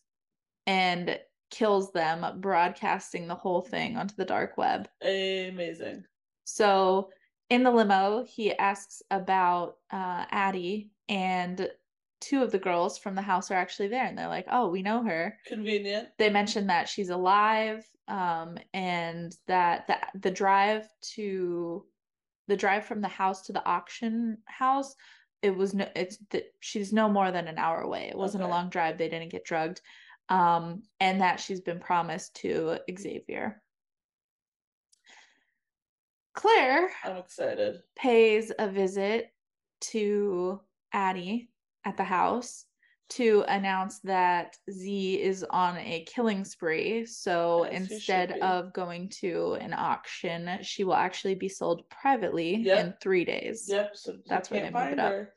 and kills them, broadcasting the whole thing onto the dark web. Amazing. So in the limo, he asks about uh, Addie, and two of the girls from the house are actually there, and they're like, "Oh, we know her." Convenient. They mention that she's alive, um, and that the the drive to the drive from the house to the auction house, it was no, it's that she's no more than an hour away. It wasn't a long drive. They didn't get drugged, um, and that she's been promised to Xavier. Claire I'm excited. pays a visit to Addie at the house to announce that Z is on a killing spree. So should instead of going to an auction, she will actually be sold privately in three days. Yep. So That's where they move it up. her.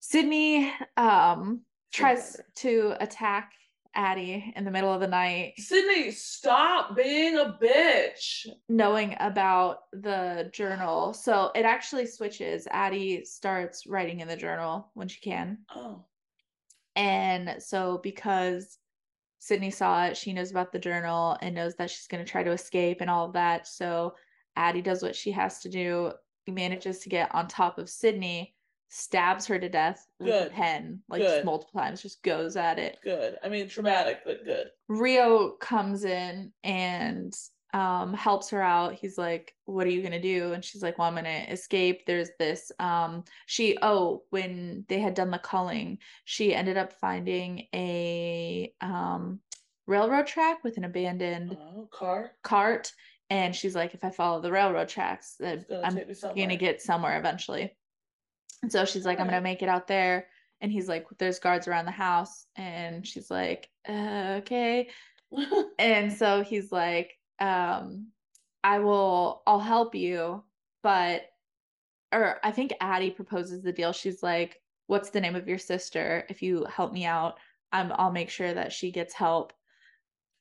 Sydney um tries to attack Addie in the middle of the night, Sydney, stop being a bitch. knowing about the journal. So it actually switches. Addie starts writing in the journal when she can. Oh. And so because Sydney saw it, she knows about the journal and knows that she's going to try to escape and all of that. So Addie does what she has to do, manages to get on top of Sydney, stabs her to death with a pen, like Good. multiple times, just goes at it. Good. I mean, traumatic, but good. Rio comes in and um helps her out. He's like, "What are you going to do?" And she's like, "Well, I'm going to escape. There's this um she oh, when they had done the culling, she ended up finding a um railroad track with an abandoned Oh, car. cart and she's like, "If I follow the railroad tracks, then gonna I'm take me somewhere. going to get somewhere eventually." And so she's like, "I'm going to make it out there." And he's like, "There's guards around the house." And she's like, uh, "Okay." and so he's like um i will i'll help you but or i think addie proposes the deal she's like what's the name of your sister if you help me out i'm i'll make sure that she gets help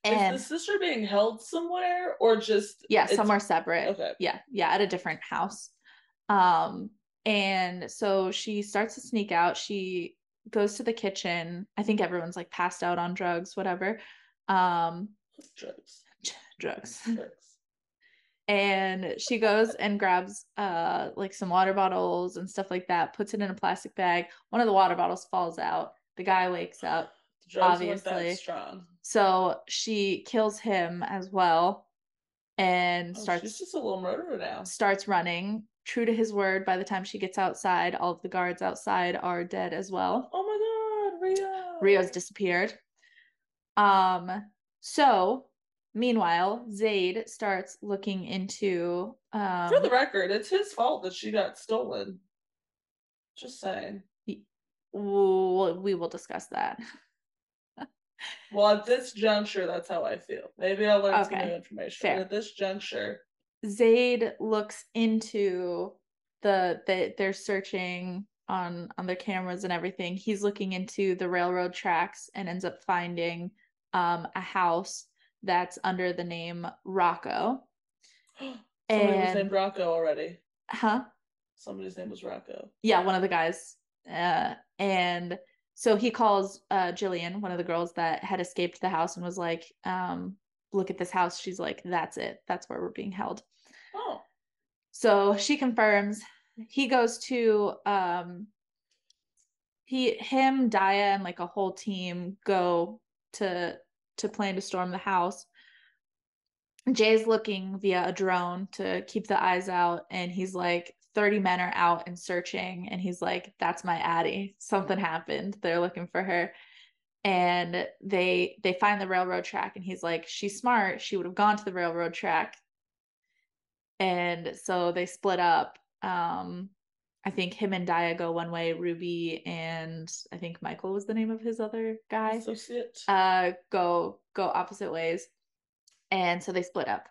and Is the sister being held somewhere or just yeah somewhere separate Okay. yeah yeah at a different house um and so she starts to sneak out she goes to the kitchen i think everyone's like passed out on drugs whatever um Drugs. drugs Drugs. and she goes and grabs uh like some water bottles and stuff like that puts it in a plastic bag one of the water bottles falls out the guy wakes up Obviously. strong. so she kills him as well and Oh, starts she's just a little murderer now. starts running true to his word by the time she gets outside all of the guards outside are dead as well Oh my god, Rio. rio's disappeared um so meanwhile zade starts looking into um For the record, it's his fault that she got stolen. Just saying. We will discuss that. Well, at this juncture, that's how I feel. Maybe I'll learn some new information. fair. But at this juncture, Zade looks into the that they're searching on on their cameras and everything. He's looking into the railroad tracks and ends up finding um a house that's under the name Rocco. somebody was And- named Rocco already. Huh? Somebody's name was Rocco. Yeah, one of the guys. Uh and so he calls uh Jillian, one of the girls that had escaped the house and was like, um, look at this house. She's like, that's it. That's where we're being held. So she confirms. He goes to um he him, Daya, and like a whole team go to to plan to storm the house. Jay's looking via a drone to keep the eyes out, and he's like, 30 men are out and searching, and he's like, That's my Addie. Something happened. They're looking for her. And they they find the railroad track, and he's like, She's smart. She would have gone to the railroad track and so they split up um i think him and Dia go one way ruby and i think michael was the name of his other guy associate. uh go go opposite ways and so they split up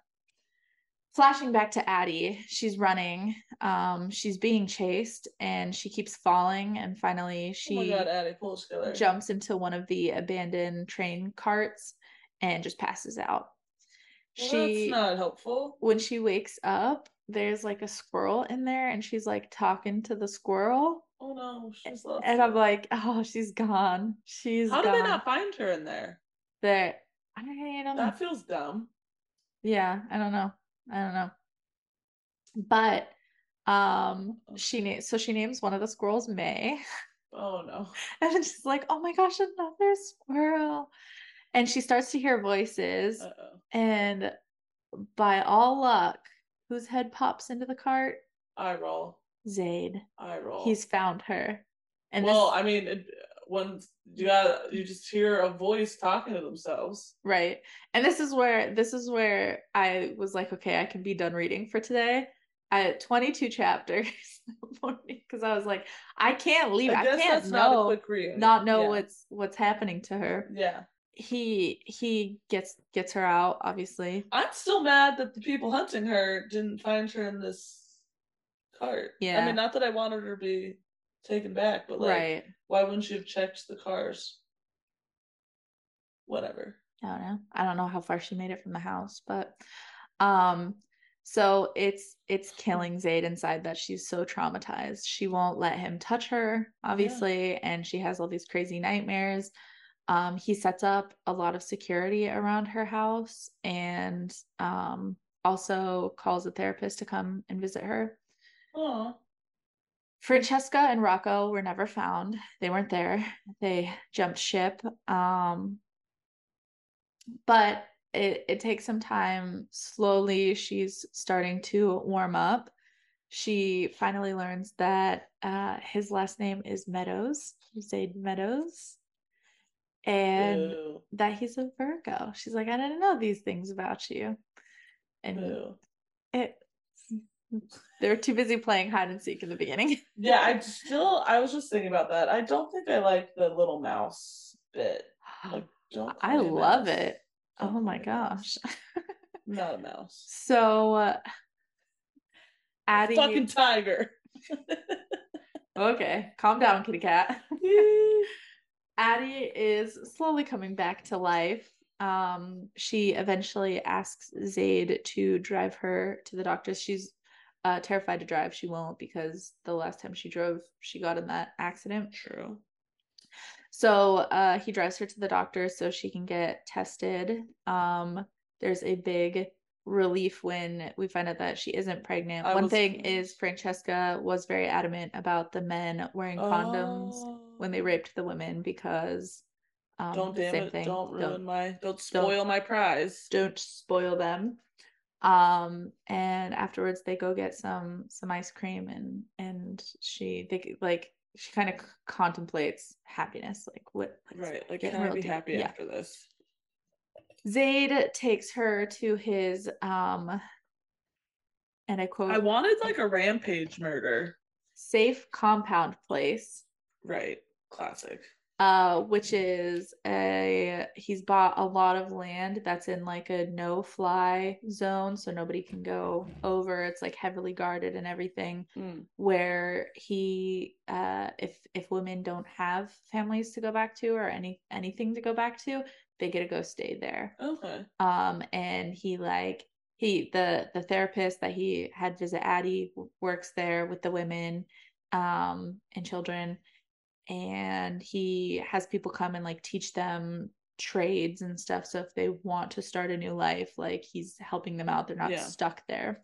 flashing back to Addie, she's running. Um, she's being chased and she keeps falling. And finally, she oh god, Addie, jumps into one of the abandoned train carts and just passes out. Well, she that's not helpful. when she wakes up, there's like a squirrel in there, and she's like talking to the squirrel. Oh no, she's lost. And. I'm like, oh, she's gone. She's How gone. did they not find her in there? There, I don't know. That feels dumb. Yeah, I don't know. I don't know. But um she names so she names one of the squirrels May. Oh no. And she's like, oh my gosh, another squirrel. And she starts to hear voices. Uh oh. And by all luck, whose head pops into the cart? Eye roll. Zade. Eye roll. He's found her. And well, this, I mean, it, when you got you just hear a voice talking to themselves. right. And this is where this is where I was like, okay, I can be done reading for today. I had 22 chapters because I was like, I can't leave. I, guess can't not know, quick read. not know yeah. what's what's happening to her. Yeah, He he gets gets her out, obviously. I'm still mad that the people hunting her didn't find her in this cart. Yeah i mean, not that I wanted her to be taken back, but like, right. why wouldn't you have checked the cars? Whatever. I don't know. I don't know how far she made it from the house, but um so it's it's killing Zade inside that she's so traumatized. She won't let him touch her, obviously, and she has all these crazy nightmares. Um he sets up a lot of security around her house and um also calls a therapist to come and visit her. Oh, Francesca and Rocco were never found. They weren't there. They jumped ship. Um, but it, it takes some time. Slowly, she's starting to warm up. She finally learns that uh, his last name is Meadows, Zade Meadows, and boo, that he's a Virgo. She's like, I didn't know these things about you. And boo. it, they were too busy playing hide and seek in the beginning. Yeah, I still. I was just thinking about that. I don't think I like the little mouse bit. Like, don't. I call me a love mouse. it. Don't Oh my me a mouse. gosh. Not a mouse. So, uh, Addie. Fucking tiger. Okay, calm down, kitty cat. Addie is slowly coming back to life. Um, she eventually asks Zade to drive her to the doctor. She's uh, terrified to drive. She won't because the last time she drove, she got in that accident. True. So uh, he drives her to the doctor so she can get tested. Um, there's a big relief when we find out that she isn't pregnant. I One was- thing is Francesca was very adamant about the men wearing condoms when they raped the women because um, Don't damn it! thing. Don't ruin don't, my. Don't spoil my prize. don't spoil them. Um, and afterwards they go get some some ice cream and and she they like she kind of contemplates happiness like what Right. Like, can I be happy Yeah. after this? Zade takes her to his um and I quote I wanted like a rampage murder. safe compound place Right. Classic. uh which is a he's bought a lot of land that's in like a no fly zone so nobody can go over it's like heavily guarded and everything Mm. where he uh if if women don't have families to go back to or any anything to go back to they get to go stay there Okay. um and he like he the the therapist that he had visit addie works there with the women um and children and he has people come and like teach them trades and stuff so if they want to start a new life like he's helping them out they're not Yeah. stuck there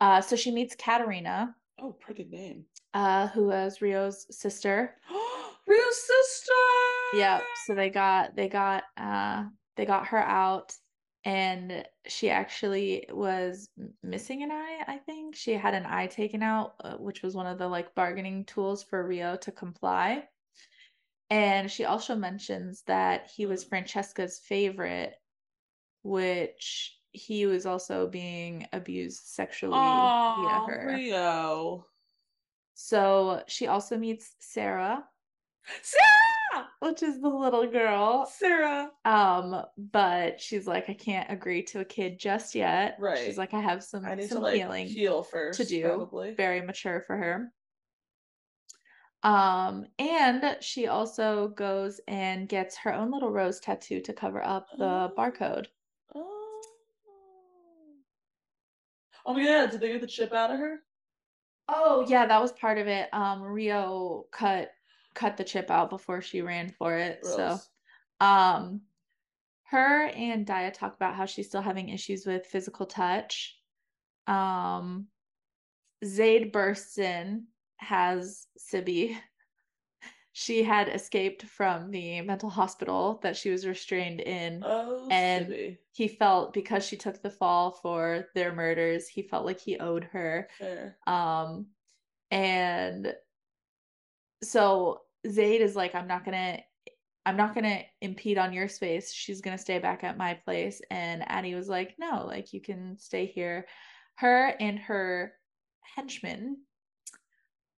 uh so she meets katerina Oh, pretty name. uh who is rio's sister Rio's sister. Yep. So they got they got uh they got her out and she actually was missing an eye, I think. She had an eye taken out, uh, which was one of the like bargaining tools for Rio to comply. And she also mentions that he was Francesca's favorite, which he was also being abused sexually via Oh, her. Rio. So she also meets Sarah, which is the little girl. Sarah. Um, but she's like, I can't agree to a kid just yet. Right. She's like, I have some I need some to like healing heal first. to do. Probably. Very mature for her. Um, and she also goes and gets her own little rose tattoo to cover up the Oh. barcode. Oh. Oh my god, did they get the chip out of her? Oh yeah, that was part of it. Um, Rio cut cut the chip out before she ran for it. So um her and Daya talk about how she's still having issues with physical touch. Um Zade bursts in, has Sibby. She had escaped from the mental hospital that she was restrained in. Oh, And- Sibby. He felt because she took the fall for their murders, he felt like he owed her. Fair. Um, and so Zade is like, I'm not gonna, I'm not gonna impede on your space. She's gonna stay back at my place. And Addie was like, No, like you can stay here. Her and her henchmen,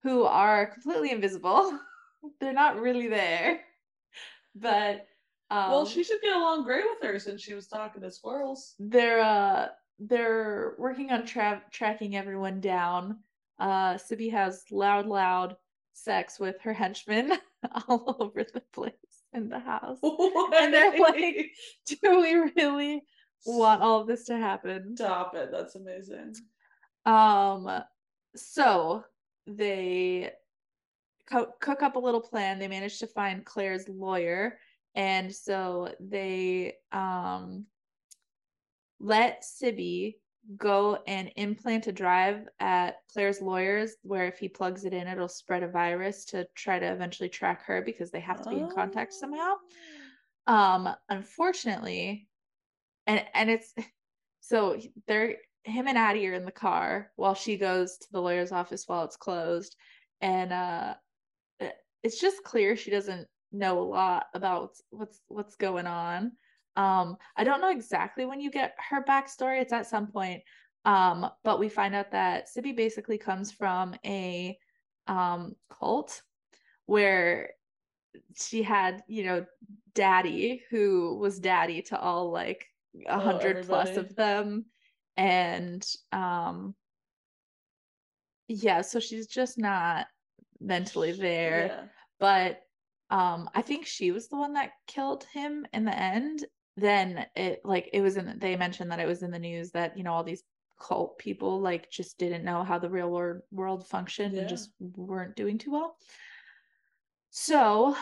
who are completely invisible, they're not really there. But um, well, she should get along great with her since she was talking to squirrels. they're uh they're working on tra- tracking everyone down. Uh Sibby has loud, loud sex with her henchmen all over the place in the house. And they're like, Do we really want all of this to happen? Stop it. That's amazing. Um so they co- cook up a little plan. They manage to find Claire's lawyer and so they um let Sibby go and implant a drive at Claire's lawyers where if he plugs it in it'll spread a virus to try to eventually track her because they have to be in contact somehow. Um unfortunately and and it's so they're him and Addie are in the car while she goes to the lawyer's office while it's closed. And uh it's just clear she doesn't know a lot about what's what's, what's going on um i don't know exactly when you get her backstory it's at some point um but we find out that sibby basically comes from a um cult where she had you know daddy who was daddy to all like a Oh, hundred plus of them and um yeah so she's just not mentally there Yeah. but um i think she was the one that killed him in the end then it like it was in they mentioned that it was in the news that you know all these cult people like just didn't know how the real world world functioned Yeah. and just weren't doing too well so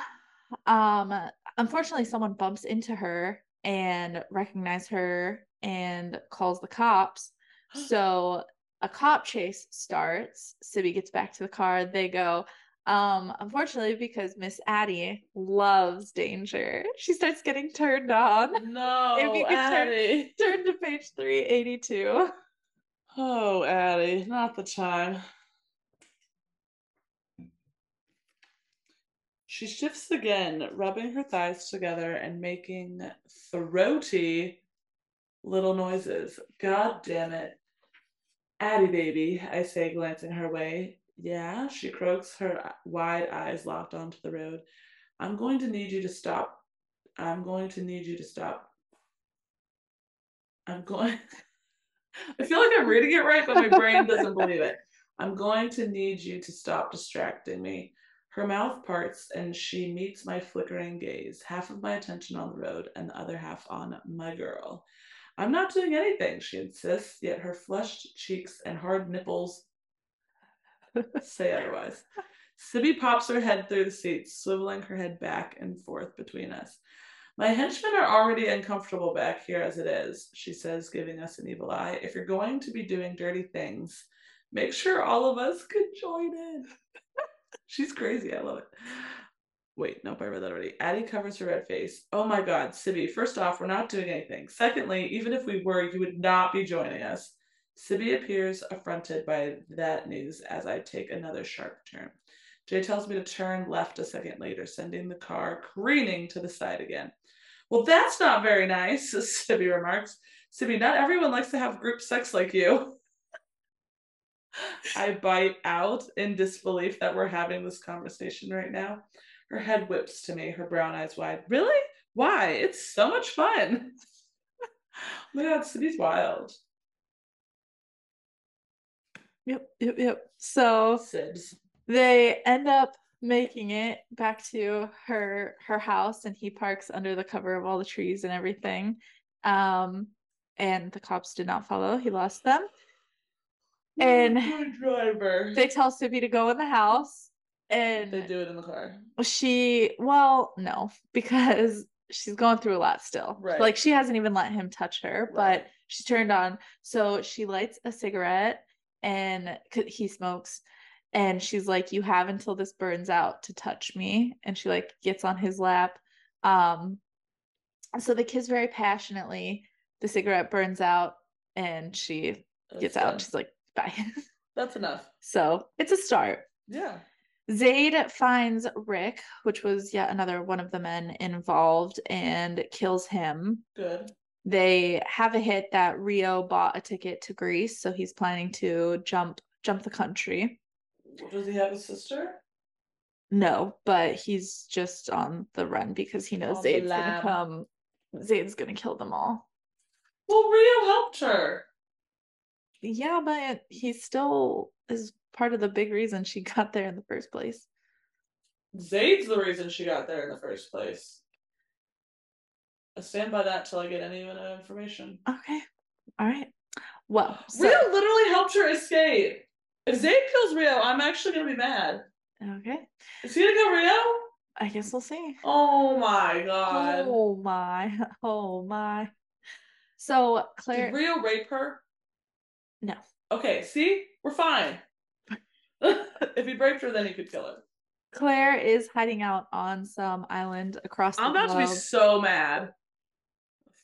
um unfortunately someone bumps into her and recognizes her and calls the cops so a cop chase starts. Sibby gets back to the car. They go. Um, unfortunately, because Miss Addie loves danger, she starts getting turned on. No, If you could turn-. Turn to page 382. Oh, Addie, not the time. She shifts again, rubbing her thighs together and making throaty little noises. God damn it. Addie, baby, I say, glancing her way. Yeah, she croaks, her wide eyes locked onto the road. I'm going to need you to stop. I'm going to need you to stop. I'm going. I feel like I'm reading it right, but my brain doesn't believe it. I'm going to need you to stop distracting me. Her mouth parts and she meets my flickering gaze, half of my attention on the road and the other half on my girl. I'm not doing anything, she insists, yet her flushed cheeks and hard nipples say otherwise. Sibby pops her head through the seat, swiveling her head back and forth between us. My henchmen are already uncomfortable back here as it is, she says, giving us an evil eye. If you're going to be doing dirty things, make sure all of us can join in. She's crazy. I love it. Wait, nope, I read that already. Addie covers her red face. Oh my god, Sibby, first off, we're not doing anything. Secondly, even if we were, you would not be joining us. Sibby appears affronted by that news as I take another sharp turn. Jay tells me to turn left a second later, sending the car careening to the side again. Well, that's not very nice, Sibby remarks. Sibby, not everyone likes to have group sex like you. I bite out in disbelief that we're having this conversation right now. Her head whips to me, her brown eyes wide. Really? Why? It's so much fun. oh my god, Sibby's wild. Yep, yep, yep. So Sibs. they end up making it back to her her house and he parks under the cover of all the trees and everything. Um and the cops did not follow. He lost them. And driver. they tell Sibby to go in the house and They do it in the car. she well no because she's going through a lot still Right. like she hasn't even let him touch her Right. but she turned on so she lights a cigarette and 'cause he smokes and she's like you have until this burns out to touch me and she like gets on his lap um so they kiss very passionately the cigarette burns out and she gets That's out and she's like bye That's enough. so it's a start Yeah. Zade finds Rick, which was yet another one of the men involved, and kills him. Good. They have a hit that Rio bought a ticket to Greece, so he's planning to jump jump the country. Does he have a sister? No, but he's just on the run because he knows On the Zade's gonna come. Zade's gonna kill them all. Well, Rio helped her. Yeah, but he still is part of the big reason she got there in the first place. Zade's the reason she got there in the first place. I stand by that till I get any uh, information. Okay. All right. Well, so- Rio literally helped her escape. If Zade kills Rio, I'm actually gonna be mad. okay. Is he gonna kill Rio? I guess we'll see. Oh my god. Oh my. Oh my. So Claire Did Rio rape her? No. Okay, see? We're fine. if he raped her, then he could kill her. Claire is hiding out on some island across the I'm about to be so mad.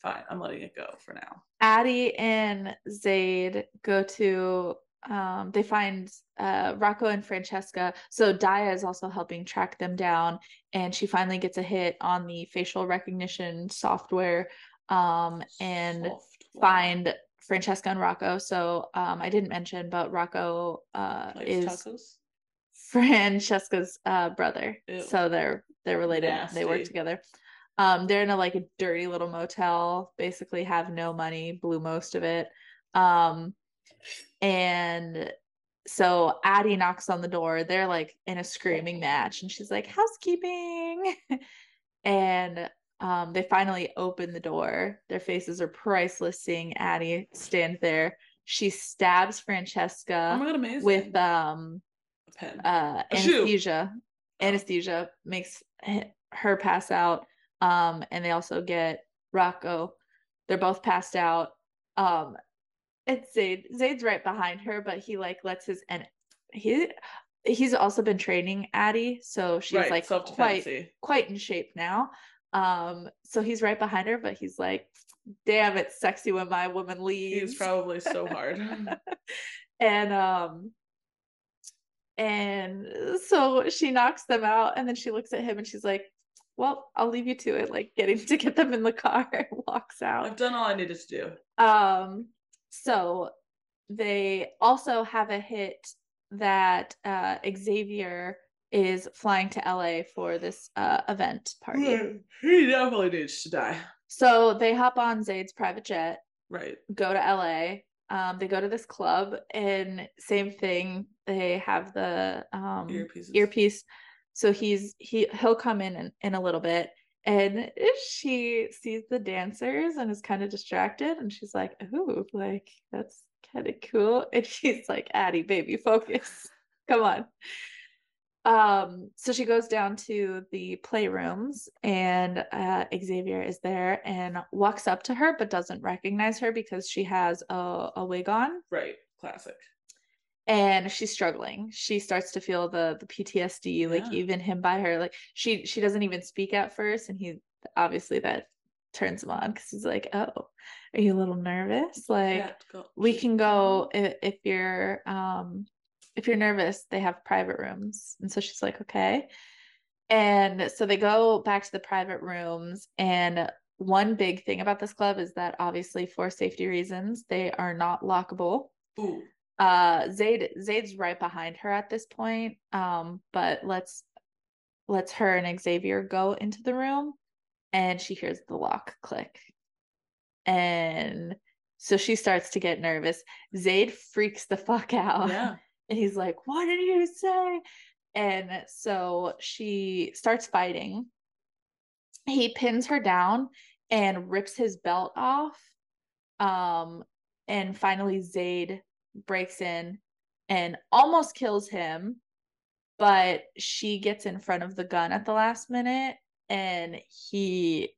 Fine, I'm letting it go for now. Addie and Zade go to um they find uh Rocco and Francesca. So Daya is also helping track them down and she finally gets a hit on the facial recognition software um and Soft. find Francesca and Rocco. So um I didn't mention but Rocco uh is tacos? Francesca's uh brother. Ew. So they're they're related. They work together. Um they're in a like a dirty little motel, basically have no money, blew most of it. Um and so Addie knocks on the door. They're like in a screaming match and she's like housekeeping. and um they finally open the door. Their faces are priceless seeing Addie stand there. She stabs Oh Francesca my god, with um a pen. uh anesthesia anesthesia makes her pass out um and they also get rocco. They're both passed out. Um it's zade zade's right behind her but he like lets his and he he's also been training addie so she's right, like quite quite in shape now. Um so he's right behind her but he's like damn it's sexy when my woman leaves. He's probably so hard. and um and so she knocks them out and then she looks at him and she's like well i'll leave you to it like getting to get them in the car and walks out I've done all I needed to do. um so they also have a hit that uh xavier is flying to la for this uh event party He definitely needs to die. so they hop on zade's private jet Right. go to LA. Um, they go to this club and same thing. They have the um Earpieces. earpiece. So he's he he'll come in, in in a little bit and she sees the dancers and is kind of distracted and she's like, "Ooh, like that's kind of cool." And she's like, "Addie, baby, focus. Come on." Um, so she goes down to the playrooms and uh, Xavier is there and walks up to her but doesn't recognize her because she has a, a wig on Right. Classic. And she's struggling. She starts to feel the the PTSD, like even him by her, like she she doesn't even speak at first, and he obviously that turns him on because he's like, "Oh, are you a little nervous? Like go- we can go if, if you're um if you're nervous they have private rooms and so she's like okay and so they go back to the private rooms and one big thing about this club is that obviously for safety reasons they are not lockable Ooh. Uh zade zade's right behind her at this point um but let's lets her and Xavier go into the room and she hears the lock click. And so she starts to get nervous. Zade freaks the fuck out. Yeah. And he's like, What did you say? And so she starts fighting. He pins her down and rips his belt off. Um, and finally, Zade breaks in and almost kills him, but she gets in front of the gun at the last minute and he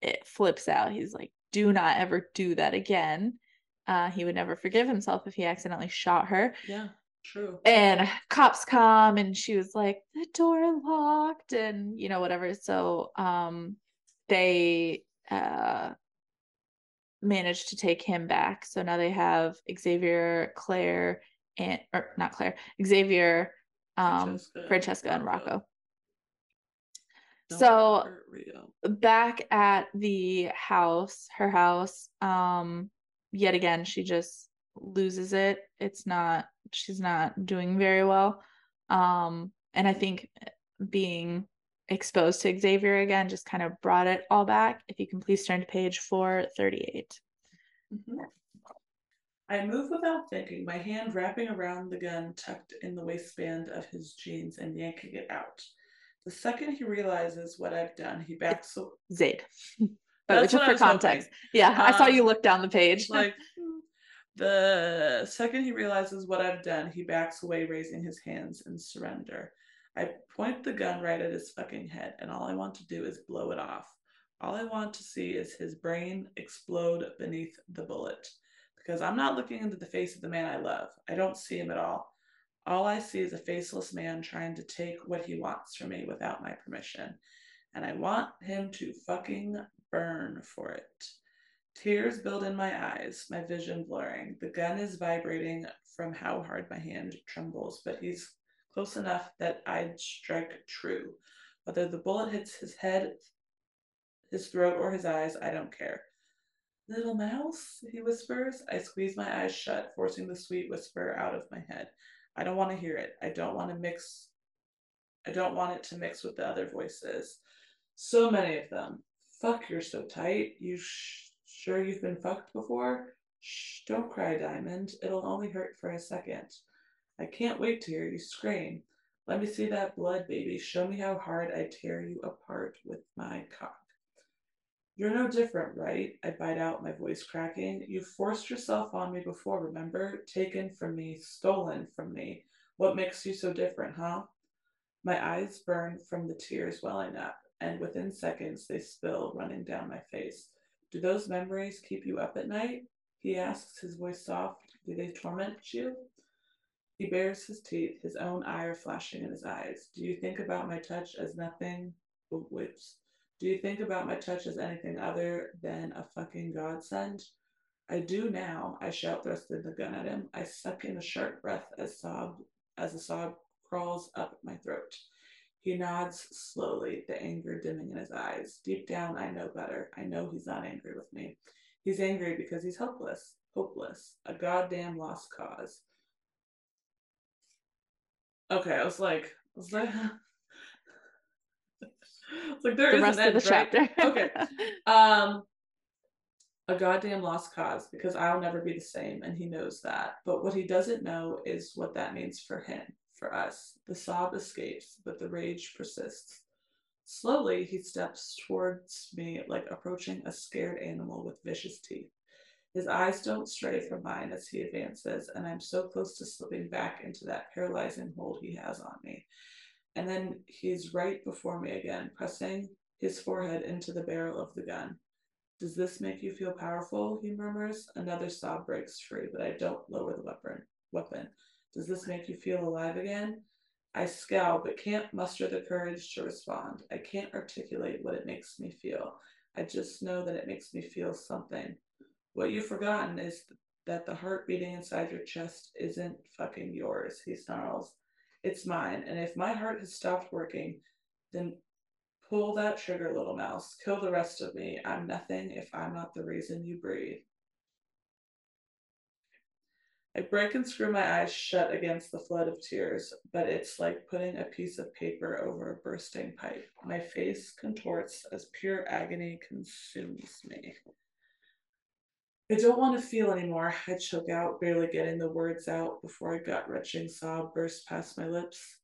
it flips out. He's like, do not ever do that again. Uh, he would never forgive himself if he accidentally shot her. Yeah, true. And cops come and she was like, the door locked and you know, whatever. So um they uh managed to take him back. So now they have Xavier, Claire, and or not Claire, Xavier, um, Francesca, Francesca and Rocco. Rocco. so back at the house, her house, um, yet again, she just loses it. It's not, she's not doing very well. Um, and I think being exposed to Xavier again just kind of brought it all back. If you can please turn to page 438. Mm-hmm. I move without thinking, my hand wrapping around the gun tucked in the waistband of his jeans and yanking it out. The second he realizes what I've done, he backs away. Zade. but just for context. Hoping. Yeah, um, I saw you um, look down the page. like the second he realizes what I've done, he backs away, raising his hands in surrender. I point the gun right at his fucking head, and all I want to do is blow it off. All I want to see is his brain explode beneath the bullet. Because I'm not looking into the face of the man I love. I don't see him at all. All I see is a faceless man trying to take what he wants from me without my permission. And I want him to fucking burn for it. Tears build in my eyes, my vision blurring. The gun is vibrating from how hard my hand trembles, but he's close enough that I'd strike true. Whether the bullet hits his head, his throat, or his eyes, I don't care. Little mouse, he whispers. I squeeze my eyes shut, forcing the sweet whisper out of my head. I don't want to hear it. I don't want to mix. I don't want it to mix with the other voices. So many of them. Fuck, you're so tight. You sh- sure you've been fucked before? Shh, don't cry, Diamond. It'll only hurt for a second. I can't wait to hear you scream. Let me see that blood, baby. Show me how hard I tear you apart with my cock. You're no different, right? I bite out, my voice cracking. You forced yourself on me before, remember? Taken from me, stolen from me. What makes you so different, huh? My eyes burn from the tears welling up, and within seconds they spill, running down my face. Do those memories keep you up at night? He asks, his voice soft. Do they torment you? He bares his teeth, his own ire flashing in his eyes. Do you think about my touch as nothing oh, whips? Do you think about my touch as anything other than a fucking godsend? I do now, I shout, thrusting the gun at him. I suck in a sharp breath as sob as a sob crawls up my throat. He nods slowly, the anger dimming in his eyes. Deep down, I know better. I know he's not angry with me. He's angry because he's helpless, hopeless, a goddamn lost cause. Okay, I was like, I was like, it's like there the rest of the right? chapter. okay. Um, a goddamn lost cause because I'll never be the same, and he knows that. But what he doesn't know is what that means for him, for us. The sob escapes, but the rage persists. Slowly, he steps towards me like approaching a scared animal with vicious teeth. His eyes don't stray from mine as he advances, and I'm so close to slipping back into that paralyzing hold he has on me. And then he's right before me again, pressing his forehead into the barrel of the gun. Does this make you feel powerful? He murmurs. Another sob breaks free, but I don't lower the weapon. Weapon. Does this make you feel alive again? I scowl, but can't muster the courage to respond. I can't articulate what it makes me feel. I just know that it makes me feel something. What you've forgotten is that the heart beating inside your chest isn't fucking yours, he snarls. It's mine. And if my heart has stopped working, then pull that trigger, little mouse. Kill the rest of me. I'm nothing if I'm not the reason you breathe. I break and screw my eyes shut against the flood of tears, but it's like putting a piece of paper over a bursting pipe. My face contorts as pure agony consumes me. I don't want to feel anymore. I choke out, barely getting the words out before a gut wrenching sob burst past my lips.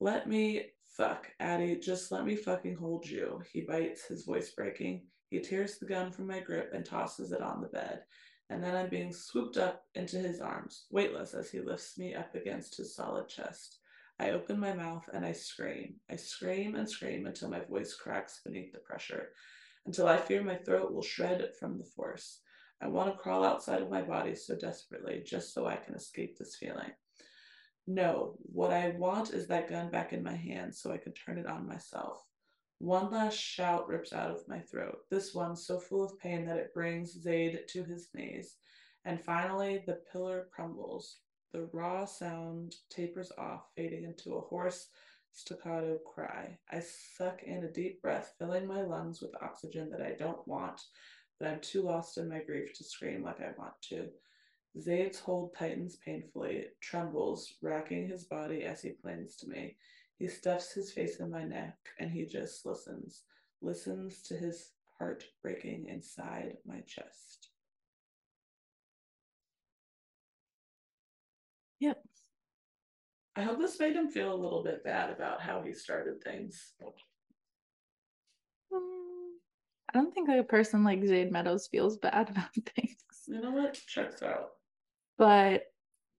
Let me fuck, Addie. Just let me fucking hold you. He bites, his voice breaking. He tears the gun from my grip and tosses it on the bed and then I'm being swooped up into his arms, weightless as he lifts me up against his solid chest. I open my mouth and I scream. I scream and scream until my voice cracks beneath the pressure, until I fear my throat will shred from the force. I want to crawl outside of my body so desperately, just so I can escape this feeling. No, what I want is that gun back in my hand so I can turn it on myself. One last shout rips out of my throat, this one so full of pain that it brings Zade to his knees. And finally, the pillar crumbles. The raw sound tapers off, fading into a hoarse, staccato cry. I suck in a deep breath, filling my lungs with oxygen that I don't want, but I'm too lost in my grief to scream like I want to. Zade's hold tightens painfully, trembles, racking his body as he clings to me. He stuffs his face in my neck and he just listens, listens to his heart breaking inside my chest. Yep. I hope this made him feel a little bit bad about how he started things. I don't think a person like Zade Meadows feels bad about things. You know what? Checks out. But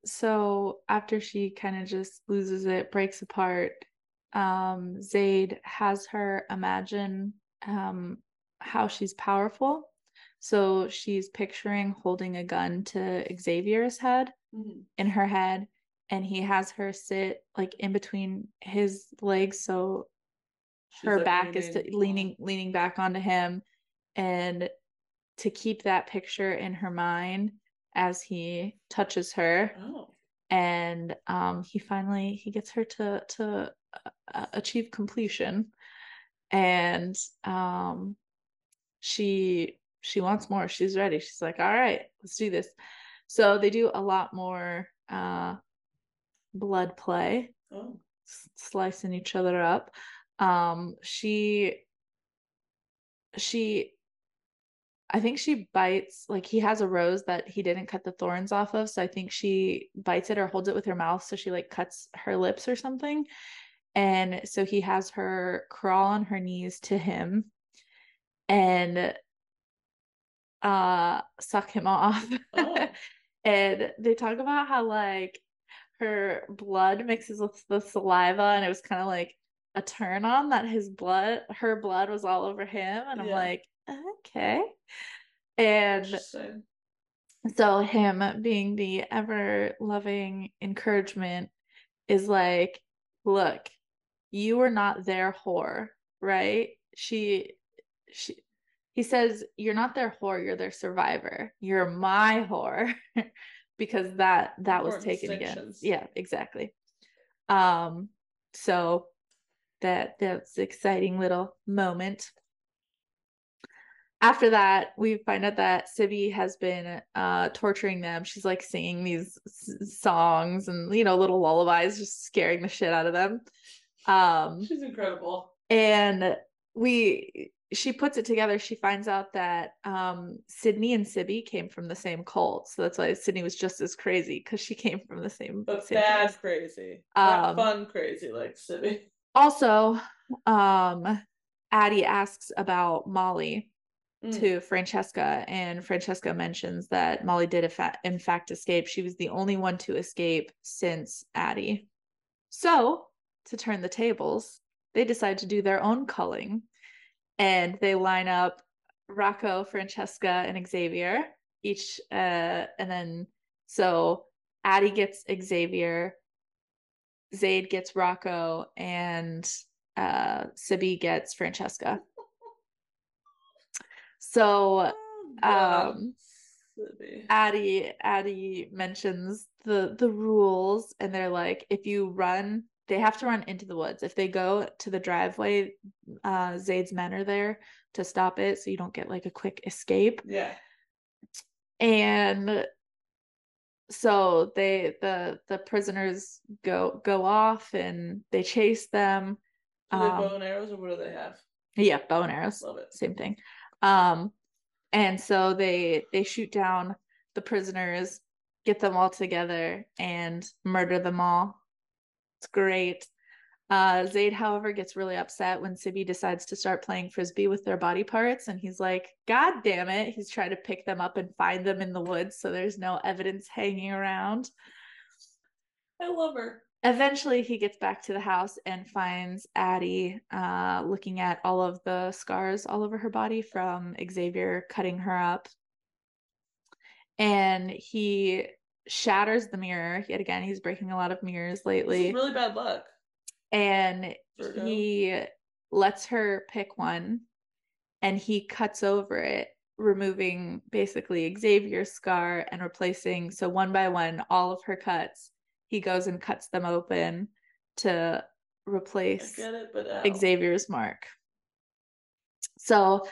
so after she kind of just loses it, breaks apart, um, Zade has her imagine um, how she's powerful. So she's picturing holding a gun to Xavier's head mm-hmm. in her head, and he has her sit like in between his legs, so she's her like back leaning, is to, leaning leaning back onto him, and to keep that picture in her mind as he touches her. Oh. And um, he finally he gets her to to uh, achieve completion and um she she wants more she's ready she's like all right let's do this so they do a lot more uh blood play oh. slicing each other up um she she I think she bites like he has a rose that he didn't cut the thorns off of so I think she bites it or holds it with her mouth so she like cuts her lips or something and so he has her crawl on her knees to him and uh suck him off. Oh. and they talk about how like her blood mixes with the saliva and it was kind of like a turn on that his blood her blood was all over him and I'm like okay and so him being the ever loving encouragement is like look you were not their whore, right? She she he says you're not their whore, you're their survivor. You're my whore because that that was taken against. Yeah, exactly. Um so that that's exciting little moment. After that, we find out that Sibby has been uh, torturing them. She's like singing these s- songs and you know little lullabies, just scaring the shit out of them. Um, She's incredible. And we she puts it together. She finds out that um, Sydney and Sibby came from the same cult, so that's why Sydney was just as crazy because she came from the same. But same bad place. crazy, um, fun crazy like Sibby. Also, um, Addie asks about Molly mm. to Francesca, and Francesca mentions that Molly did in fact escape. She was the only one to escape since Addie. So to turn the tables, they decide to do their own culling and they line up Rocco, Francesca, and Xavier each uh and then so Addie gets Xavier, Zade gets Rocco, and uh Sibby gets Francesca. So oh, um Addie Addie mentions the the rules and they're like if you run they have to run into the woods. If they go to the driveway, uh Zade's men are there to stop it so you don't get like a quick escape. Yeah. And so they the the prisoners go go off and they chase them. Do they Um, bow and arrows or what do they have? yeah, bow and arrows. Love it. Same thing. Um, and so they they shoot down the prisoners, get them all together, and murder them all. It's great. Uh, Zade, however, gets really upset when Sibby decides to start playing frisbee with their body parts, and he's like, "God damn it!" He's trying to pick them up and find them in the woods, so there's no evidence hanging around. I love her. Eventually, he gets back to the house and finds Addie uh, looking at all of the scars all over her body from Xavier cutting her up. And he shatters the mirror. Yet again, he's breaking a lot of mirrors lately. really bad luck. And Virgo. he lets her pick one and he cuts over it removing basically xavier's scar and replacing so one by one all of her cuts he goes and cuts them open to replace it, but xavier's mark so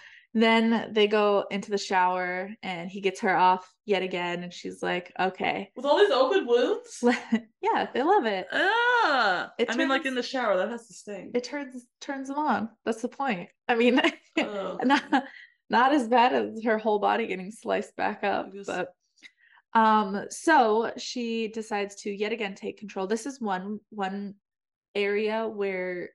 then they go into the shower and he gets her off yet again and she's like okay With all these open wounds? yeah they love it ah! It I mean, like in the shower, that has to sting. it turns turns them on. That's the point. I mean, Ugh. not not as bad as her whole body getting sliced back up, just- but um so she decides to yet again take control. This is one one area where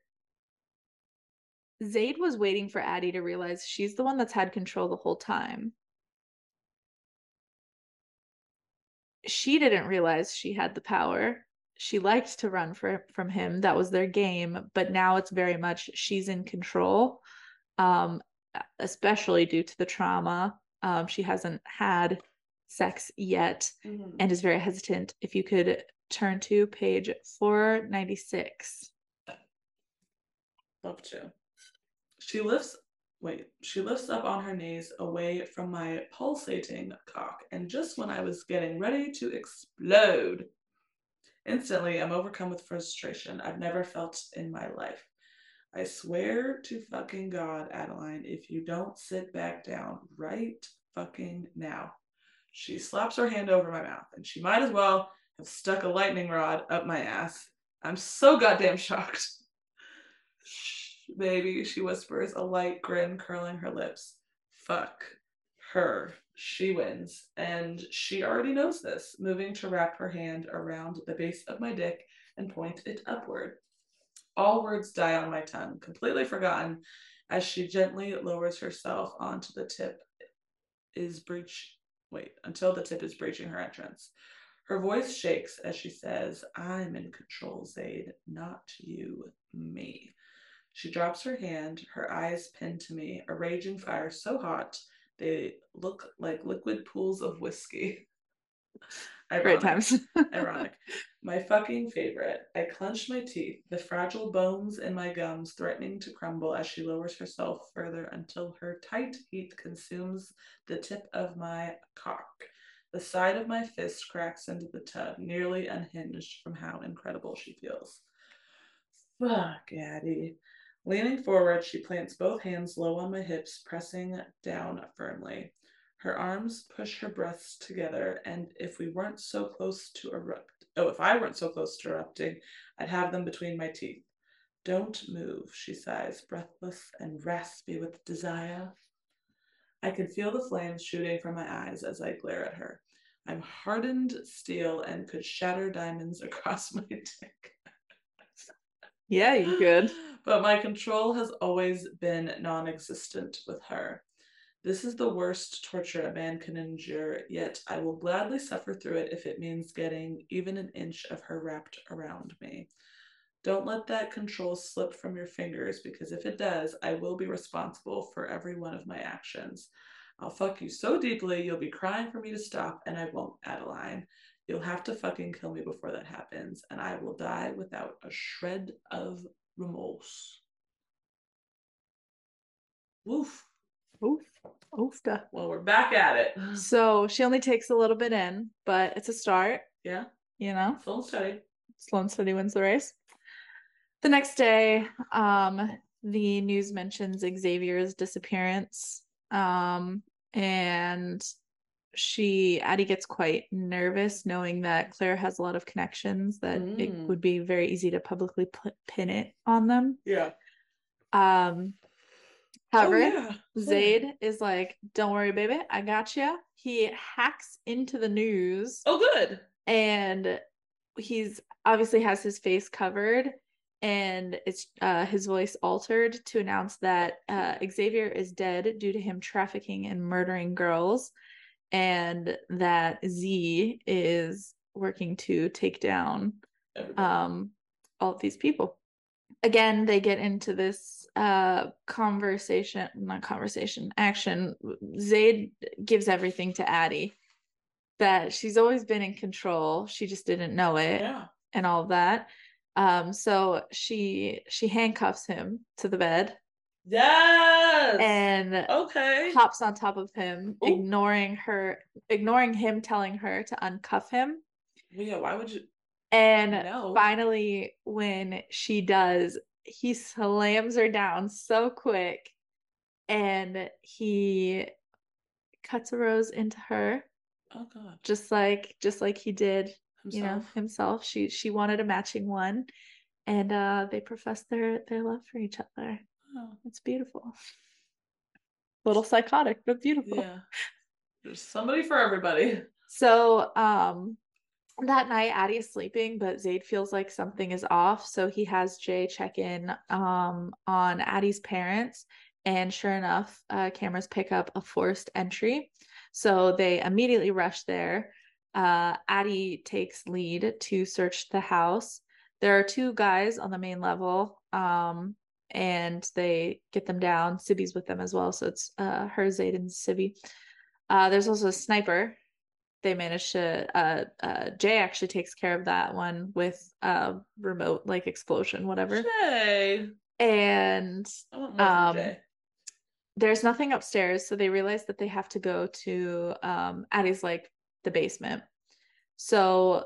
Zade was waiting for Addie to realize she's the one that's had control the whole time. She didn't realize she had the power. She liked to run for, from him. That was their game, but now it's very much she's in control. Um especially due to the trauma. Um she hasn't had sex yet Mhm. and is very hesitant. If you could turn to page 496. Love to. She lifts wait, she lifts up on her knees away from my pulsating cock, and just when I was getting ready to explode, instantly I'm overcome with frustration I've never felt in my life. I swear to fucking God, Adeline, if you don't sit back down right fucking now. She slaps her hand over my mouth, and she might as well have stuck a lightning rod up my ass. I'm so goddamn shocked. Baby, she whispers, a light grin curling her lips. Fuck her. She wins. And she already knows this, moving to wrap her hand around the base of my dick and point it upward. All words die on my tongue, completely forgotten, as she gently lowers herself onto the tip is breach wait, until the tip is breaching her entrance. Her voice shakes as she says, I'm in control, Zade, not you, me. She drops her hand, her eyes pinned to me, a raging fire so hot they look like liquid pools of whiskey. Great Ironic. times. Ironic. My fucking favorite. I clench my teeth, the fragile bones in my gums threatening to crumble as she lowers herself further until her tight heat consumes the tip of my cock. The side of my fist cracks into the tub, nearly unhinged from how incredible she feels. Fuck, Addie. Leaning forward, she plants both hands low on my hips, pressing down firmly. Her arms push her breasts together, and if we weren't so close to erupt, oh, if I weren't so close to erupting, I'd have them between my teeth. Don't move, she sighs, breathless and raspy with desire. I can feel the flames shooting from my eyes as I glare at her. I'm hardened steel and could shatter diamonds across my dick. Yeah, you could. But my control has always been non existent with her. This is the worst torture a man can endure, yet I will gladly suffer through it if it means getting even an inch of her wrapped around me. Don't let that control slip from your fingers because if it does, I will be responsible for every one of my actions. I'll fuck you so deeply you'll be crying for me to stop, and I won't, Adeline. You'll have to fucking kill me before that happens, and I will die without a shred of remorse. Woof. Oof. Oofta. Well, we're back at it. So she only takes a little bit in, but it's a start, Yeah, you know. full and steady. Sloan City wins the race. The next day, um, the news mentions Xavier's disappearance. Um, and she Addie gets quite nervous knowing that Claire has a lot of connections that it Mm. would be very easy to publicly p- pin it on them. Yeah. Um Oh, however, yeah. Zade is like, "Don't worry, baby, I got you." He hacks into the news Oh, good. and he's obviously has his face covered and it's uh, his voice altered to announce that uh, Xavier is dead due to him trafficking and murdering girls and that Z is working to take down um all of these people. Again they get into this uh conversation not conversation action. Zade gives everything to addie that she's always been in control. She just didn't know it yeah. and all that. Um so she she handcuffs him to the bed Yes. and okay. hops on top of him Ooh. ignoring her ignoring him telling her to uncuff him Well, yeah. Why would you? And No. finally, when she does, he slams her down so quick and he cuts a rose into her Oh God. just like just like he did you know Himself. himself she she wanted a matching one and uh they professed their their love for each other Oh, it's beautiful little psychotic but beautiful yeah. There's somebody for everybody. So um that night Addie is sleeping, but Zade feels like something is off. So he has Jay check in um on Addie's parents. And sure enough, uh, cameras pick up a forced entry. So they immediately rush there. Uh, Addie takes lead to search the house. There are two guys on the main level, um, and they get them down. Sibby's with them as well. So it's uh, her, Zade, and Sibby. Uh, there's also a sniper. They manage to. Uh, uh, Jay actually takes care of that one with uh, remote like explosion, whatever. Jay. And I want more Um, Jay. there's nothing upstairs, so they realize that they have to go to um, Addie's like the basement. So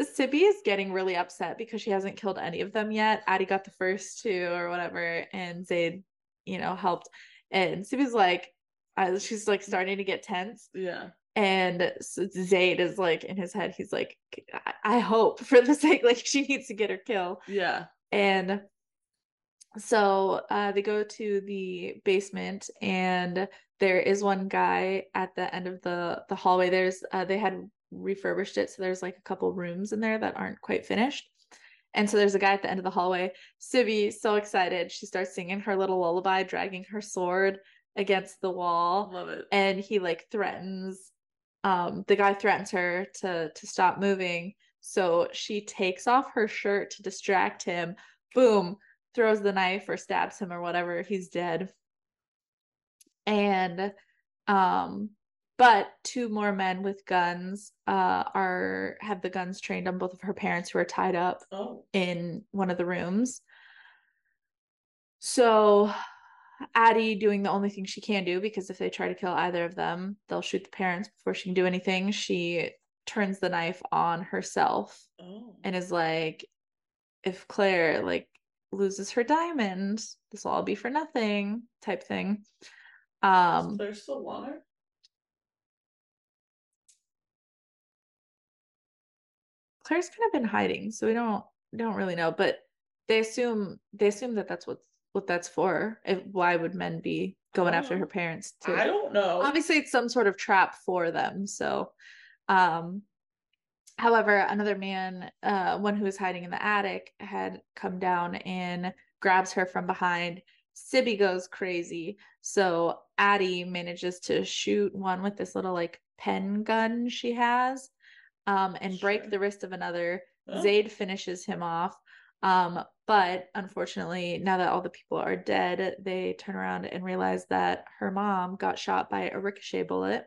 Sibby is getting really upset because she hasn't killed any of them yet. Addie got the first two or whatever, and Zade, you know, helped. And Sibby's like, uh, she's like starting to get tense. Yeah. And Zade is like in his head, he's like, I, I hope for the sake, like she needs to get her kill. Yeah. And so uh, they go to the basement, and there is one guy at the end of the the hallway. There's uh, they had refurbished it, so there's like a couple rooms in there that aren't quite finished. And so there's a guy at the end of the hallway. Sibby, so excited, she starts singing her little lullaby, dragging her sword against the wall Love it. and he like threatens um the guy threatens her to to stop moving so she takes off her shirt to distract him boom throws the knife or stabs him or whatever he's dead and um but two more men with guns uh are have the guns trained on both of her parents who are tied up Oh. in one of the rooms. So Addie doing the only thing she can do because if they try to kill either of them, they'll shoot the parents before she can do anything. She turns the knife on herself Oh. and is like, if Claire like loses her diamond, this will all be for nothing type thing. Um Claire still want her? Claire's kind of been hiding, so we don't don't really know, but they assume they assume that that's what's what that's for. If why would men be going after Oh. her parents too? I don't know. obviously it's some sort of trap for them. So um however, another man, uh one who was hiding in the attic had come down and grabs her from behind. Sibby goes crazy. So Addie manages to shoot one with this little like pen gun she has um and break Sure. the wrist of another. Oh. Zade finishes him off. Um, but unfortunately, now that all the people are dead, they turn around and realize that her mom got shot by a ricochet bullet.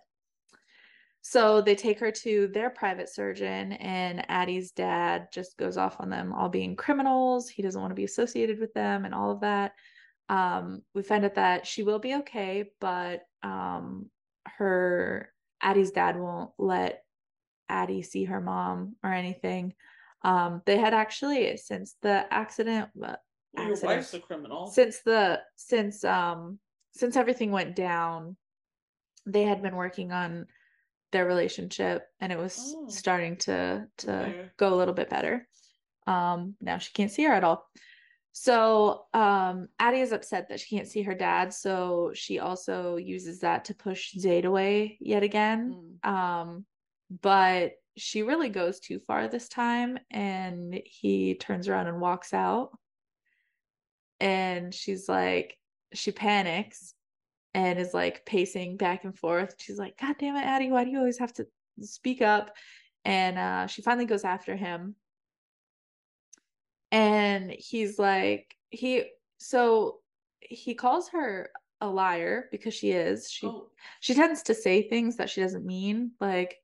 So they take her to their private surgeon, and Addie's dad just goes off on them all being criminals. He doesn't want to be associated with them and all of that. Um, we find out that she will be okay, but um, her Addie's dad won't let Addie see her mom or anything. Um, they had actually since the accident, uh, Well, your accident wife's a criminal. since the since um since everything went down, they had been working on their relationship and it was Oh. starting to to Okay. go a little bit better. Um now she can't see her at all. So um Addie is upset that she can't see her dad, so she also uses that to push Zade away yet again. Mm. Um but she really goes too far this time and he turns around and walks out. And she's like she panics and is like pacing back and forth. She's like, God damn it, Addie, why do you always have to speak up? And uh, she finally goes after him. And he's like, he, so he calls her a liar because she is. She Oh, she tends to say things that she doesn't mean, like,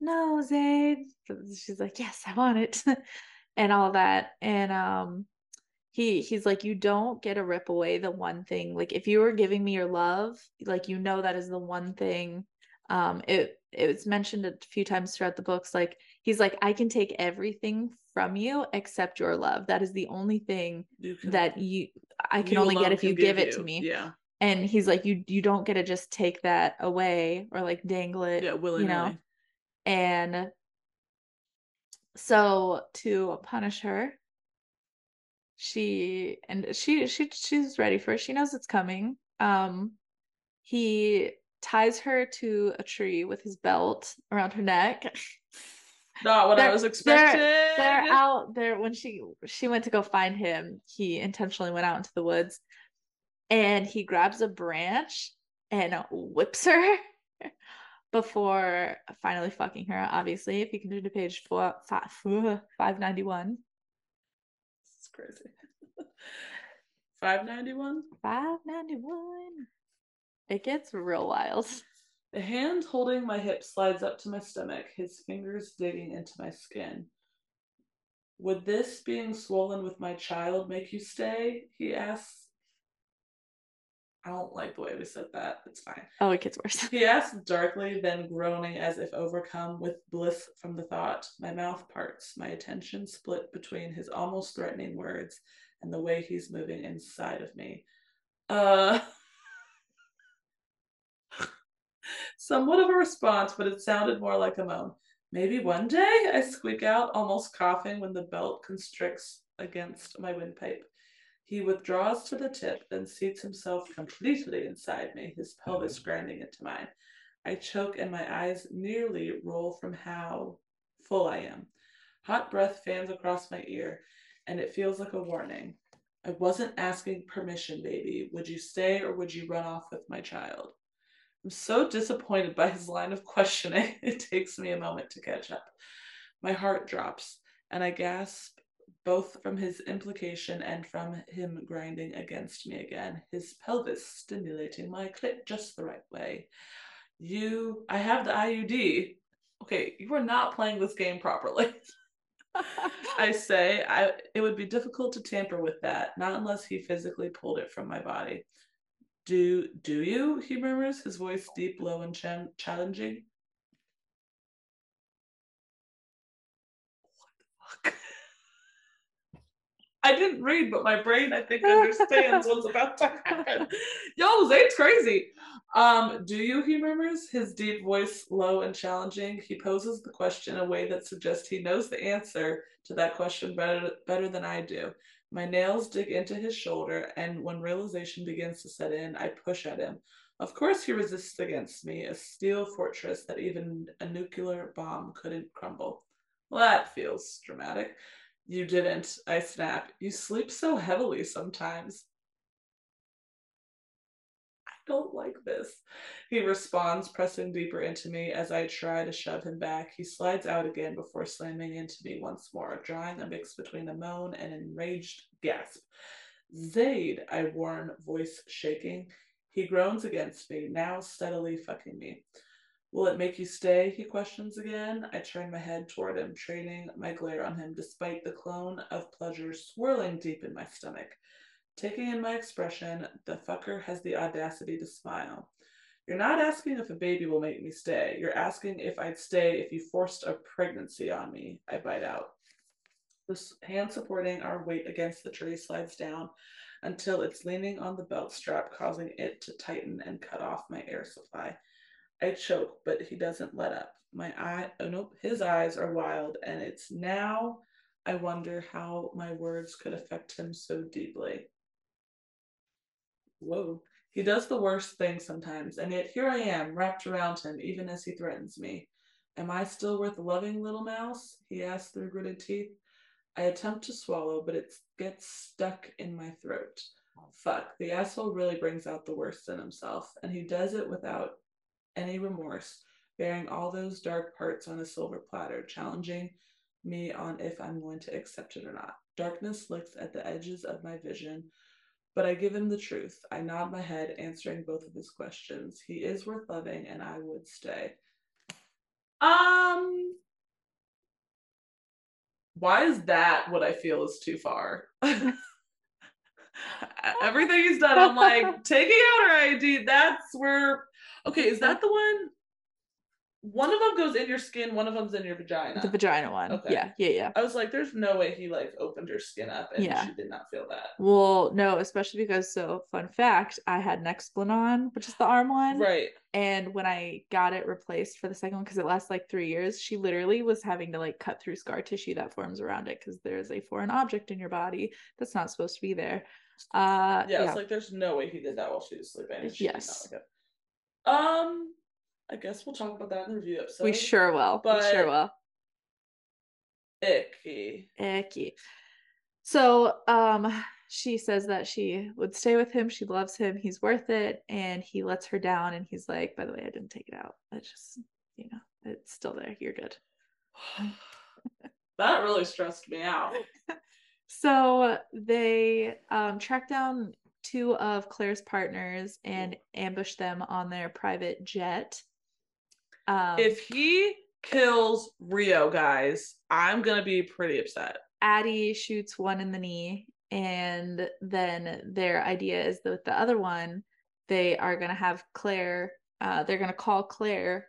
no, Zade. She's like, yes, I want it. and all that. And um he he's like, you don't get to rip away the one thing. Like if you were giving me your love, like you know that is the one thing. Um it it was mentioned a few times throughout the books. Like he's like, I can take everything from you except your love. That is the only thing you can, that you I can only get if you give it to me Yeah. and he's like you you don't get to just take that away or like dangle it Yeah, willy you know and so to punish her she and she she she's ready for it. She knows it's coming. Um he ties her to a tree with his belt around her neck. Not what I They're- was they're- expecting. they're out there. When she she went to go find him he intentionally went out into the woods and he grabs a branch and whips her before finally fucking her obviously if you can do to page four, five, 591 It's crazy. Five ninety one. 591 it gets real wild The hand holding my hip slides up to my stomach, his fingers digging into my skin. Would this being swollen with my child make you stay? He asks. I don't like the way we said that. It's fine. oh it gets worse He asked darkly, then groaning as if overcome with bliss from the thought. My mouth parts, my attention split between his almost threatening words and the way he's moving inside of me. Uh. Somewhat of a response, but it sounded more like a moan. Maybe one day, I squeak out, almost coughing when the belt constricts against my windpipe. He withdraws to the tip, then seats himself completely inside me, his pelvis mm-hmm. grinding into mine. I choke and my eyes nearly roll from how full I am. Hot breath fans across my ear, and it feels like a warning. I wasn't asking permission, baby. Would you stay or would you run off with my child? I'm so disappointed by his line of questioning, it takes me a moment to catch up. My heart drops, and I gasp both from his implication and from him grinding against me again, his pelvis stimulating my clit just the right way. You, I have the IUD. Okay, you are not playing this game properly. I say I it would be difficult to tamper with that, not unless he physically pulled it from my body. Do do you? He murmurs, his voice deep, low, and ch- challenging. What the fuck? I didn't read, but my brain, I think, understands what's about to happen. Yo, Zade's crazy. Um, do you? He murmurs, his deep voice low and challenging. He poses the question in a way that suggests he knows the answer to that question better better than I do. My nails dig into his shoulder, and when realization begins to set in, I push at him. Of course, he resists against me, a steel fortress that even a nuclear bomb couldn't crumble. Well, that feels dramatic. You didn't, I snap. You sleep so heavily sometimes. I don't like this. He responds, pressing deeper into me as I try to shove him back. He slides out again before slamming into me once more, drawing a mix between a moan and an enraged gasp. Zade, I warn, voice shaking. He groans against me, now steadily fucking me. Will it make you stay? He questions again. I turn my head toward him, training my glare on him despite the clone of pleasure swirling deep in my stomach. Taking in my expression, the fucker has the audacity to smile. You're not asking if a baby will make me stay. You're asking if I'd stay if you forced a pregnancy on me. I bite out. The hand supporting our weight against the tree slides down until it's leaning on the belt strap, causing it to tighten and cut off my air supply. I choke, but he doesn't let up. My eye, oh nope, his eyes are wild, and it's now I wonder how my words could affect him so deeply. Whoa. He does the worst things sometimes, and yet here I am, wrapped around him, even as he threatens me. Am I still worth loving, little mouse? He asks through gritted teeth. I attempt to swallow, but it gets stuck in my throat. Fuck, the asshole really brings out the worst in himself, and he does it without any remorse, bearing all those dark parts on a silver platter, challenging me on if I'm going to accept it or not. Darkness looks at the edges of my vision, but I give him the truth. I nod my head, answering both of his questions. He is worth loving, and I would stay. Um, why is that what I feel is too far? Everything he's done, I'm like, taking out her IUD, that's where okay, is that the one one of them goes in your skin, one of them's in your vagina. The vagina one. Okay. Yeah, yeah, yeah. I was like, there's no way he like opened her skin up and yeah. she did not feel that. Well, no, especially because so fun fact, I had an Nexplanon, which is the arm one. Right. And when I got it replaced for the second one, because it lasts like three years, she literally was having to like cut through scar tissue that forms around it because there's a foreign object in your body that's not supposed to be there. Uh yeah, yeah. it's like there's no way he did that while she was sleeping. She yes. Um I guess we'll talk about that in the review episode. We sure will. But we sure will. Icky. Icky. So um she says that she would stay with him. She loves him. He's worth it. And he lets her down and he's like, by the way, I didn't take it out. It's just, you know, it's still there. You're good. that really stressed me out. so they um track down two of Claire's partners and ambush them on their private jet. Um, if he kills Rio, guys, I'm gonna be pretty upset. Addie shoots one in the knee, and then their idea is that with the other one, they are gonna have Claire. Uh, they're gonna call Claire.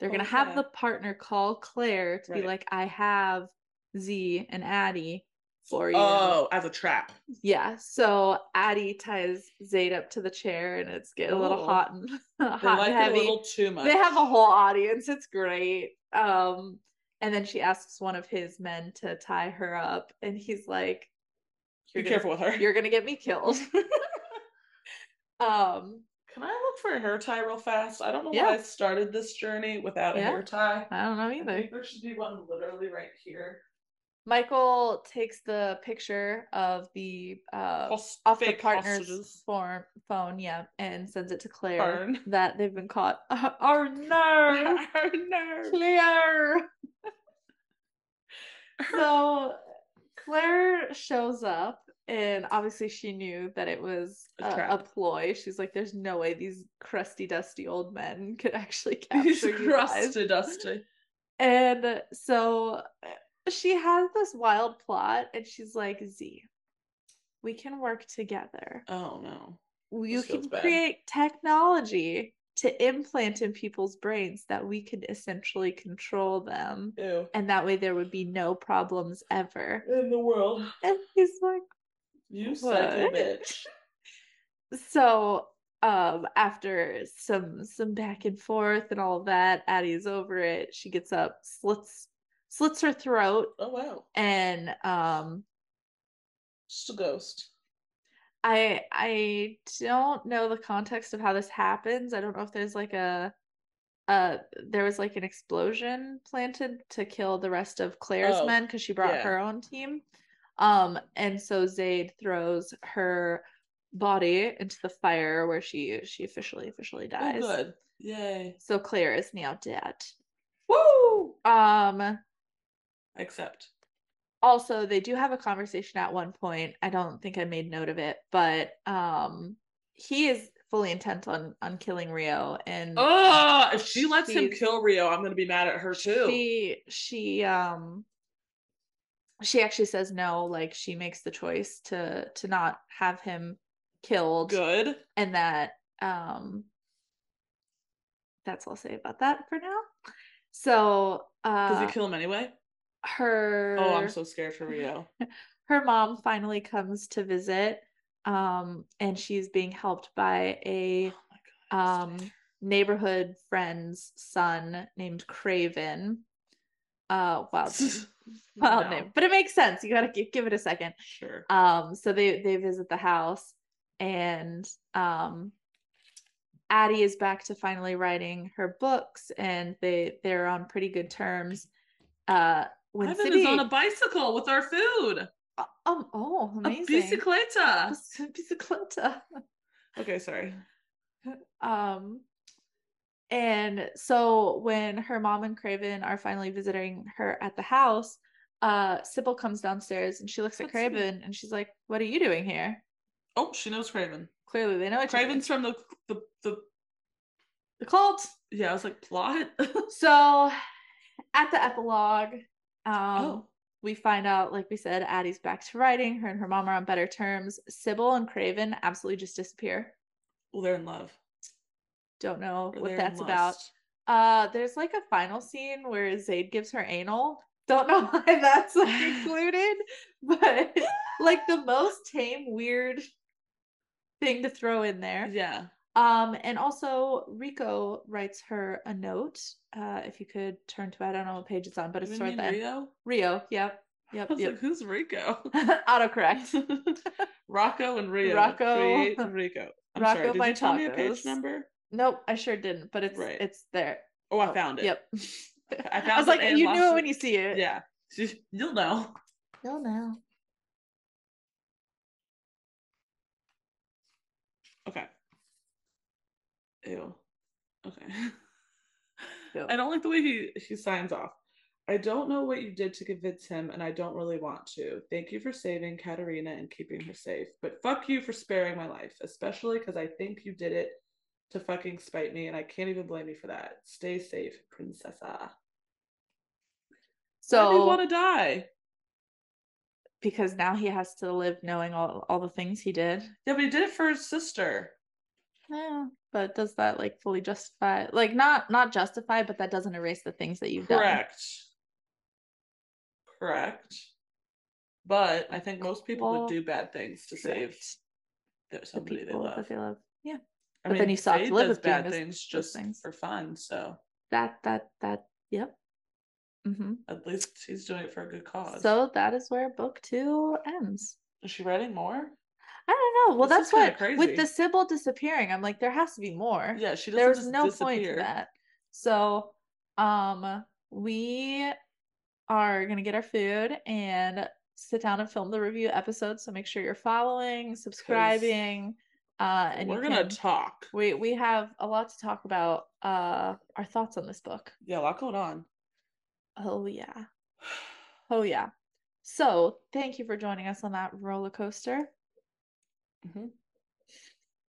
They're gonna have the partner call Claire to right. be like, "I have Z and Addie for you. Oh, as a trap. Yeah. So Addie ties Zade up to the chair and it's getting oh. a little oh. hot and hot like and heavy. a little too much. They have a whole audience. It's great. Um, and then she asks one of his men to tie her up, and he's like, Be gonna, careful with her. You're gonna get me killed. um can I look for a hair tie real fast? I don't know yeah. why I started this journey without a yeah. hair tie. I don't know either. there should be one literally right here. Michael takes the picture of the uh Host- off the partner's form, phone, yeah, and sends it to Claire Arn. that they've been caught. Uh, oh no, oh no, Claire. so Claire shows up, and obviously she knew that it was a, a, ploy. She's like, "There's no way these crusty, dusty old men could actually capture these you crusty, dusty." And so she has this wild plot and she's like z we can work together. Oh no. You can create technology to implant in people's brains that we could essentially control them Ew. and that way there would be no problems ever. In the world. And he's like you psycho bitch. So um after some some back and forth and all of that addie's over it. She gets up slits slits her throat. Oh wow. And um just a ghost. I I don't know the context of how this happens. I don't know if there's like a uh there was like an explosion planted to kill the rest of Claire's oh, men because she brought yeah. her own team. Um and so Zade throws her body into the fire where she she officially officially oh, dies. Oh, good. Yay. So Claire is now dead. Woo! Um accept. Also, they do have a conversation at one point. I don't think I made note of it, but um he is fully intent on on killing Rio and Oh, if she lets him kill Rio, I'm going to be mad at her too. She she um she actually says no, like she makes the choice to to not have him killed. Good. And that um that's all I'll say about that for now. So uh Does he kill him anyway? Her Oh, I'm so scared for Rio. her mom finally comes to visit um and she's being helped by a oh God, um neighborhood friend's son named Craven. Uh, wild, wild No. name, but it makes sense. You gotta give, give it a second. Sure. Um, so they they visit the house, and um, Addie is back to finally writing her books, and they they're on pretty good terms. Uh, when Ivan City, is on a bicycle with our food. um, oh, amazing. A bicicleta. bicicleta. Okay, sorry. Um, and so when her mom and Craven are finally visiting her at the house, uh, Sybil comes downstairs and she looks at That's sweet. Craven and she's like, "What are you doing here?" Oh, she knows Craven. Clearly, they know each. Craven's from the the the the cult. yeah. I was like plot. So at the epilogue, um, oh, we find out, like we said, Addie's back to writing. Her and her mom are on better terms. Sybil and Craven absolutely just disappear. well, they're in love. Don't know Or what that's about. Uh, there's like a final scene where Zade gives her anal. Don't know why that's like included, but like the most tame, weird thing to throw in there. Yeah. Um, and also Rico writes her a note. Uh, if you could turn to it, I don't know what page it's on, but it's toward the end. Rio? Rio. Yep. I Yep. was Yep. like, who's Rico? Autocorrect. Rocco and Rio. Rocco- Rico. I'm Rocco sorry. Did you tell me a page number? Nope, I sure didn't, but it's Right. it's there. Oh, I Oh, found it. Yep. I found I was like, you knew it. when you see it. Yeah. You'll know. You'll know. Okay. Ew. Okay. Ew. I don't like the way he he signs off. I don't know what you did to convince him, and I don't really want to. Thank you for saving Katerina and keeping her safe, but fuck you for sparing my life, especially because I think you did it to fucking spite me, and I can't even blame you for that. Stay safe, princessa. Do you want to die? because now he has to live knowing all all the things he did. Yeah, but he did it for his sister. Yeah, but does that like fully justify like not not justify, but that doesn't erase the things that you've done. Correct. Correct. But I think most people Well, would do bad things to save Correct. The somebody they people love. that they love. Yeah. I but then you have to live with bad things just things. for fun. So That that that yep. hmm at least he's doing it for a good cause. So that is where book two ends. is she writing more? I don't know. Well, This that's what with the Sybil disappearing, I'm like, there has to be more. Yeah, she there was no disappear. point to that. So, um, we are gonna get our food and sit down and film the review episode. So make sure you're following, subscribing, uh, and We're gonna can- talk. we we have a lot to talk about. Uh, our thoughts on this book. Yeah, a lot going on. Oh yeah, oh yeah. So thank you for joining us on that roller coaster. Mhm.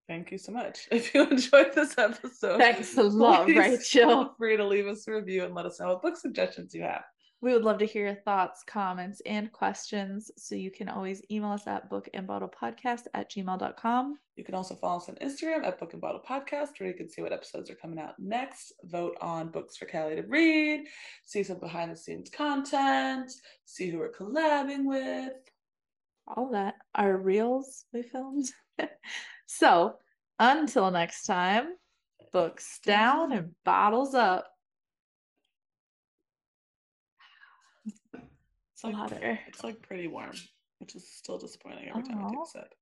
Thank you so much. If you enjoyed this episode, Thanks a lot, Rachel. Feel free to leave us a review and let us know what book suggestions you have. We would love to hear your thoughts, comments, and questions. So you can always email us at bookandbottlepodcast at gmail.com. You can also follow us on Instagram at Book and Bottle Podcast, where you can see what episodes are coming out next, vote on books for Callie to read, see some behind the scenes content, see who we're collabing with. All that are reels we filmed. so until next time, books down and bottles up. It's like, it's like pretty warm, which is still disappointing every time I take a sip.